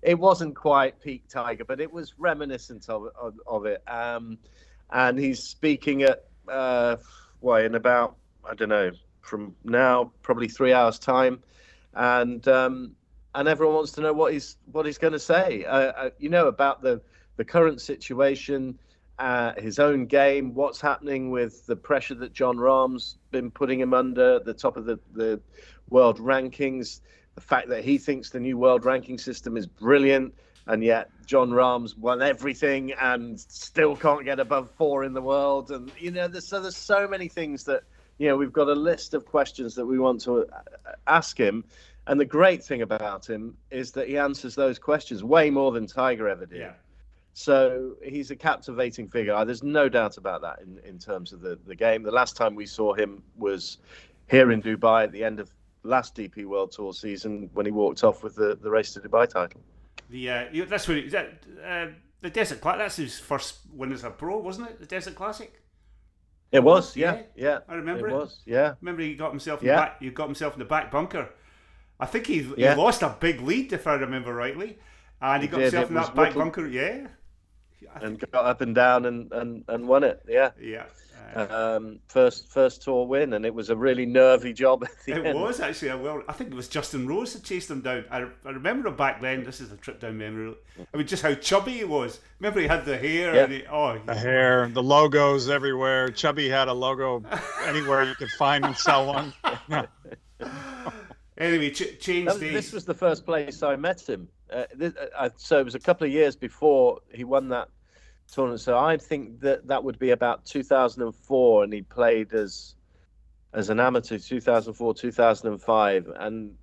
it wasn't quite peak Tiger, but it was reminiscent of of, of it. Um, and he's speaking at uh, well in about I don't know from now probably three hours time, and um, and everyone wants to know what he's what he's going to say. Uh, uh, you know about the the current situation uh, his own game, what's happening with the pressure that Jon Rahm's been putting him under, the top of the, the world rankings, the fact that he thinks the new world ranking system is brilliant, and yet Jon Rahm's won everything and still can't get above four in the world. And, you know, there's, so there's so many things that, you know, we've got a list of questions that we want to uh, ask him. And the great thing about him is that he answers those questions way more than Tiger ever did. Yeah. So he's a captivating figure. There's no doubt about that in, in terms of the, the game. The last time we saw him was here in Dubai at the end of last DP World Tour season when he walked off with the, the race to Dubai title. The uh, that's what that uh, the Desert Classic. That's his first win as a pro, wasn't it? The Desert Classic. It was, yeah, yeah. yeah. I remember it. it. Was, yeah. Remember he got himself in yeah. the back. He got himself in the back bunker. I think he, yeah. he lost a big lead, if I remember rightly, and he, he got did. himself it in that back bunker. Yeah, and got up and down and, and, and won it. Yeah. Yeah. Um, first first tour win, and it was a really nervy job. it end. was actually a well. I think it was Justin Rose that chased him down. I, I remember him back then. This is a trip down memory. I mean, just how chubby he was. Remember, he had the hair. Yeah. He, oh, the hair, the logos everywhere. Chubby had a logo anywhere you could find and sell one. anyway, ch- change that, This was the first place I met him. Uh, this, uh, so it was a couple of years before he won that tournament. So I think that that would be about 2004, and he played as as an amateur 2004 2005 and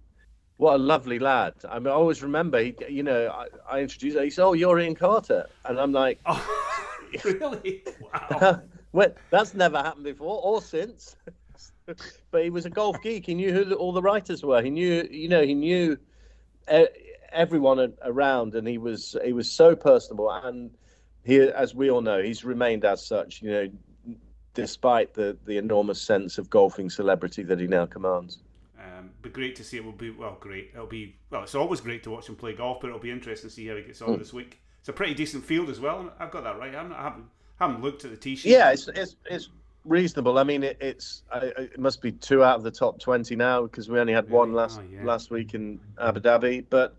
what a lovely lad. I mean i always remember he you know i, I introduced him. He said oh you're Iain Carter. And i'm like oh, really? Wow. Well, that's never happened before or since but he was a golf geek he knew who all the writers were he knew you know he knew everyone around and he was he was so personable and he, as we all know, he's remained as such. You know, despite the the enormous sense of golfing celebrity that he now commands. Um, but great to see it will be well. Great, it'll be well. It's always great to watch him play golf, but it'll be interesting to see how he gets on mm. this week. It's a pretty decent field as well. I've got that right. I haven't, I haven't, haven't looked at the tee sheet. Yeah, it's it's, it's reasonable. I mean, it, it's it must be two out of the top twenty now because we only had one last oh, yeah. last week in Abu Dhabi. But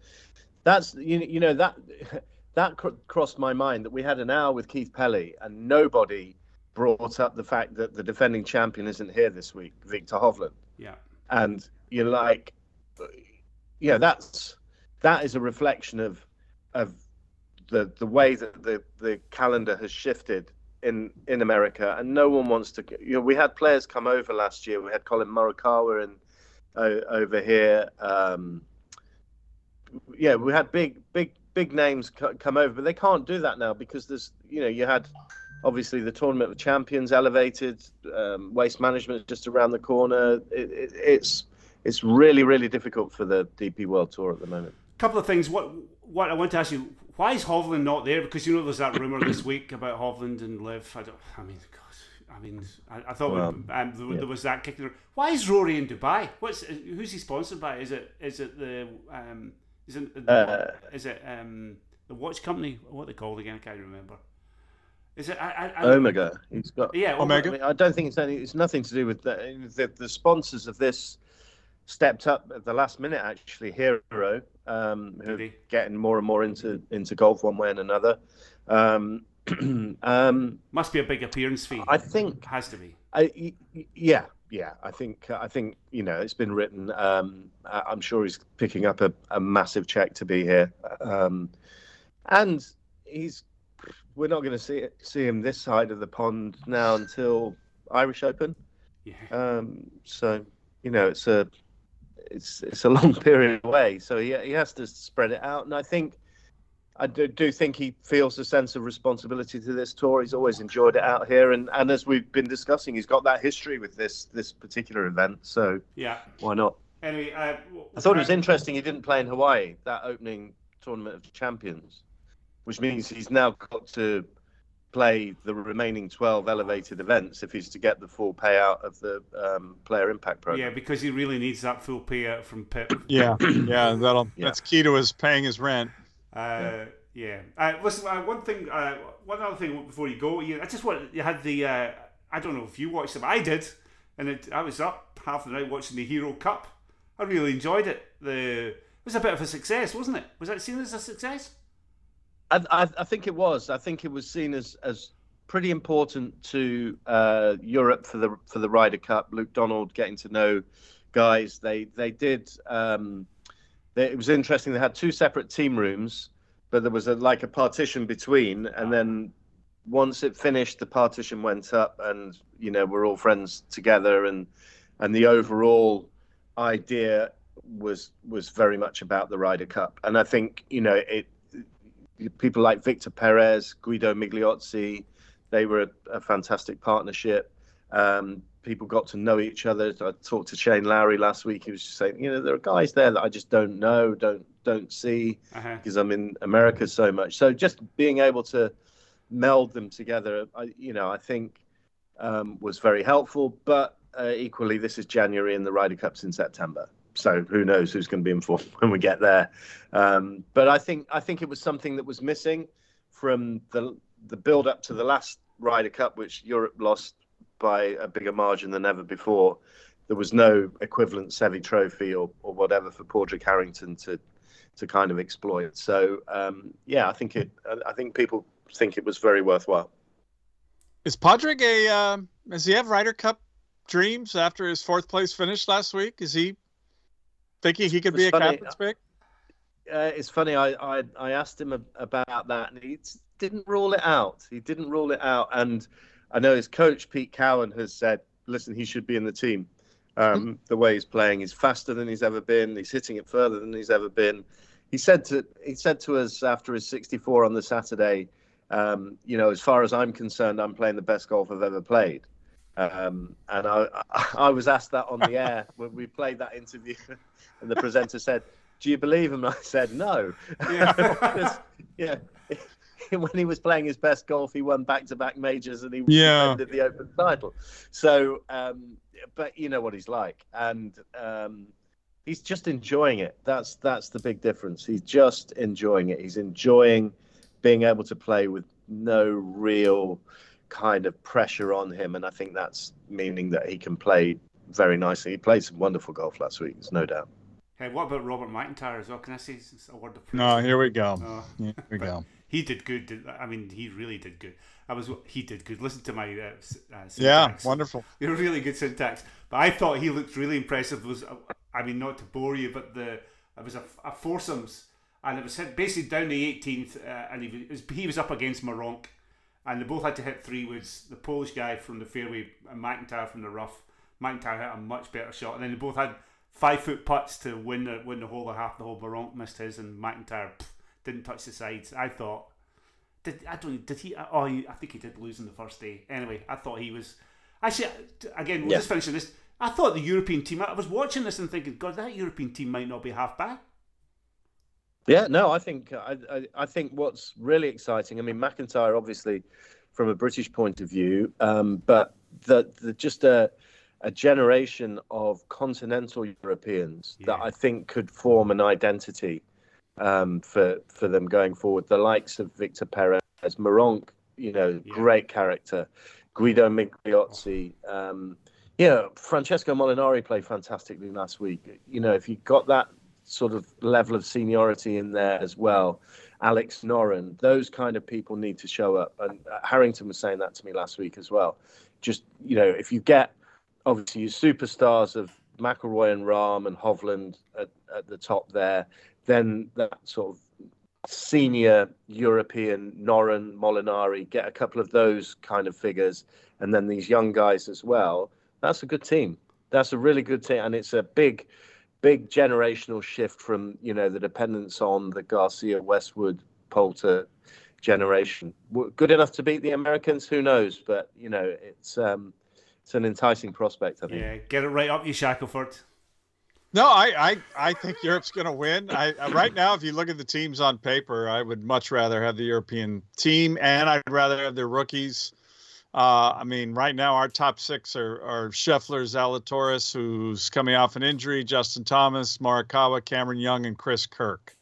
that's you you know that that cr- crossed my mind that we had an hour with Keith Pelley and nobody brought up the fact that the defending champion isn't here this week, Viktor Hovland. Yeah. And you're like, yeah, that's that is a reflection of of the the way that the the calendar has shifted in in America, and no one wants to. You know, we had players come over last year. We had Collin Morikawa and uh, over here. Um, yeah, we had big, big, big names come over, but they can't do that now because there's, you know, you had obviously the tournament of champions elevated, um, waste management just around the corner. It, it, it's it's really, really difficult for the DP World Tour at the moment. A couple of things. What what I want to ask you why is Hovland not there? Because you know there's that rumor this week about Hovland and LIV. I don't. I mean, God, I mean, I, I thought well, um, there, yeah. there, was that kicking. Why is Rory in Dubai? What's who's he sponsored by? Is it is it the um, is it uh, is it um, the watch company? What they called again? I can't remember. Is it I, I, Omega? He's got yeah Omega. I, mean, I don't think it's any, it's nothing to do with the, the, the sponsors of this stepped up at the last minute. Actually, Hero, um, who are getting more and more into into golf one way and another. Um, um, Must be a big appearance fee. I think has to be. I, yeah, yeah. I think I think you know it's been written. Um, I'm sure he's picking up a, a massive check to be here, um, and he's. We're not going to see see him this side of the pond now until Irish Open. Yeah. Um, so you know it's a it's it's a long period away, so he he has to spread it out. And I think I do, do think he feels a sense of responsibility to this tour. He's always enjoyed it out here, and, and as we've been discussing, he's got that history with this this particular event. So yeah, why not? Anyway, uh, I thought it was interesting he didn't play in Hawaii that opening tournament of champions, which means he's now got to play the remaining 12 elevated events if he's to get the full payout of the um, player impact program. Yeah, because he really needs that full payout from Pip. Yeah, yeah, that'll yeah. that's key to his paying his rent. Uh, yeah. yeah. Uh, listen, uh, one thing, uh, one other thing before you go, you, I just want you had the. Uh, I don't know if you watched it, but I did, and it, I was up half the night watching the Hero Cup. I really enjoyed it. The it was a bit of a success, wasn't it? Was that seen as a success? I, I, think it was. I think it was seen as as pretty important to uh, Europe for the for the Ryder Cup. Luke Donald getting to know guys. They they did. Um, they, it was interesting. They had two separate team rooms, but there was a, like a partition between, and then once it finished, the partition went up, and you know we're all friends together, and and the overall idea was was very much about the Ryder Cup, and I think you know it people like Victor Perez, Guido Migliozzi, they were a, a fantastic partnership. Um, people got to know each other. I talked to Shane Lowry last week. He was just saying, you know, there are guys there that I just don't know, don't don't see uh-huh. because I'm in America so much. So just being able to meld them together, I, you know, I think um, was very helpful. But uh, equally, this is January and the Ryder Cup's in September so who knows who's going to be informed when we get there. Um, but I think I think it was something that was missing from the the build up to the last Ryder Cup, which Europe lost by a bigger margin than ever before. There was no equivalent Seve Trophy or, or whatever for Padraig Harrington to to kind of exploit. So um, yeah, I think it. I think people think it was very worthwhile. Is Padraig a? Uh, does he have Ryder Cup dreams after his fourth place finish last week? Is he thinking he could be a funny. captain's pick? Uh, it's funny. I, I I asked him about that, and he didn't rule it out. He didn't rule it out, and I know his coach Pete Cowan has said, "Listen, he should be in the team. Um, mm-hmm. The way he's playing, he's faster than he's ever been. He's hitting it further than he's ever been." He said to he said to us after his 64 on the Saturday, um, "You know, as far as I'm concerned, I'm playing the best golf I've ever played." Um, and I, I was asked that on the air when we played that interview, and the presenter said, "Do you believe him?" And I said, "No." Yeah. yeah. when he was playing his best golf, he won back-to-back majors and he yeah. defended the Open title. So, um, but you know what he's like, and um, he's just enjoying it. That's that's the big difference. He's just enjoying it. He's enjoying being able to play with no real kind of pressure on him, and I think that's meaning that he can play very nicely. He played some wonderful golf last week, there's no doubt. Hey, what about Robert McIntyre as well? Can I say a word of praise? No, here we go. Oh. Here we go. he did good. I mean, he really did good. I was he did good. Listen to my uh, uh, yeah, wonderful. You're really good syntax. But I thought he looked really impressive. It was I mean, not to bore you, but the it was a, a foursomes, and it was basically down the 18th, uh, and he was he was up against Meronk, and they both had to hit three woods. The Polish guy from the fairway and McIntyre from the rough. McIntyre hit a much better shot, and then they both had five foot putts to win the win the hole or half the hole. Meronk missed his, and McIntyre pff, didn't touch the sides. I thought. Did I don't did he? Uh, oh, he, I think he did lose in the first day. Anyway, I thought he was. Actually, uh, again, we'll Yeah. just finish this. I thought the European team. I was watching this and thinking, God, that European team might not be half bad. Yeah, no, I think I, I, I think what's really exciting. I mean, McIntyre, obviously, from a British point of view, um, but the, the just a a generation of continental Europeans that I think could form an identity um, for for them going forward. The likes of Victor Perez, Meronk, you know, Yeah. great character, Guido Migliozzi. Um, know, Francesco Molinari played fantastically last week. You know, if you got that sort of level of seniority in there as well, Alex Noren, those kind of people need to show up. And uh, Harrington was saying that to me last week as well. Just you know, if you get obviously your superstars of McIlroy and Rahm and Hovland at, at the top there, then that sort of senior European Noren, Molinari, get a couple of those kind of figures, and then these young guys as well. That's a good team. That's a really good team, and it's a big, big generational shift from you know the dependence on the Garcia, Westwood, Poulter generation. Good enough to beat the Americans? Who knows? But you know, it's um, it's an enticing prospect. I think. Yeah, get it right up you, Shackelford. No, I, I, I think Europe's going to win. I, I right now, if you look at the teams on paper, I would much rather have the European team, and I'd rather have their rookies. Uh, I mean, right now our top six are, are Scheffler, Zalatoris, who's coming off an injury, Justin Thomas, Morikawa, Cameron Young, and Chris Kirk.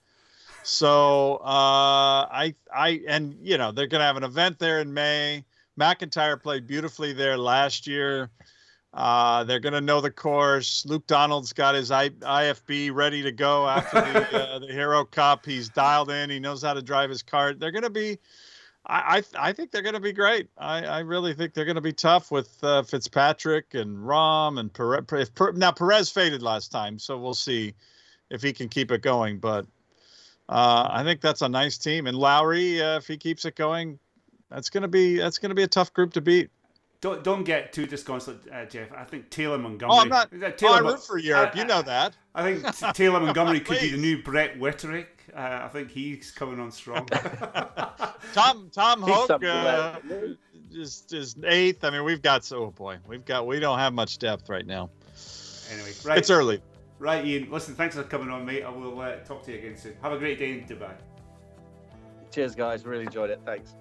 So uh, I, I, and you know they're going to have an event there in May. McIntyre played beautifully there last year. Uh, they're going to know the course. Luke Donald's got his I, IFB ready to go after the, uh, the Hero Cup. He's dialed in. He knows how to drive his cart. They're going to be, I, I, I think they're going to be great. I, I really think they're going to be tough with uh, Fitzpatrick and Rahm and Perez. If, Per- now Perez faded last time, so we'll see if he can keep it going. But uh, I think that's a nice team. And Lowry, uh, if he keeps it going, that's going to be that's going to be a tough group to beat. Don't don't get too disconsolate, uh, Geoff. I think Taylor Montgomery. Oh, I'm not. Is that Oh, Taylor I root for Europe. I- You know that. I think Taylor Montgomery could be the new Brett Wetterich. Uh, I think he's coming on strong. Tom Tom He's Hoge uh, like- just is eighth. I mean, we've got so oh boy, we've got we don't have much depth right now. anyway, right, It's early. right, Iain. Listen, thanks for coming on, mate. I will uh, talk to you again soon. Have a great day in Dubai. Cheers, guys. Really enjoyed it. Thanks.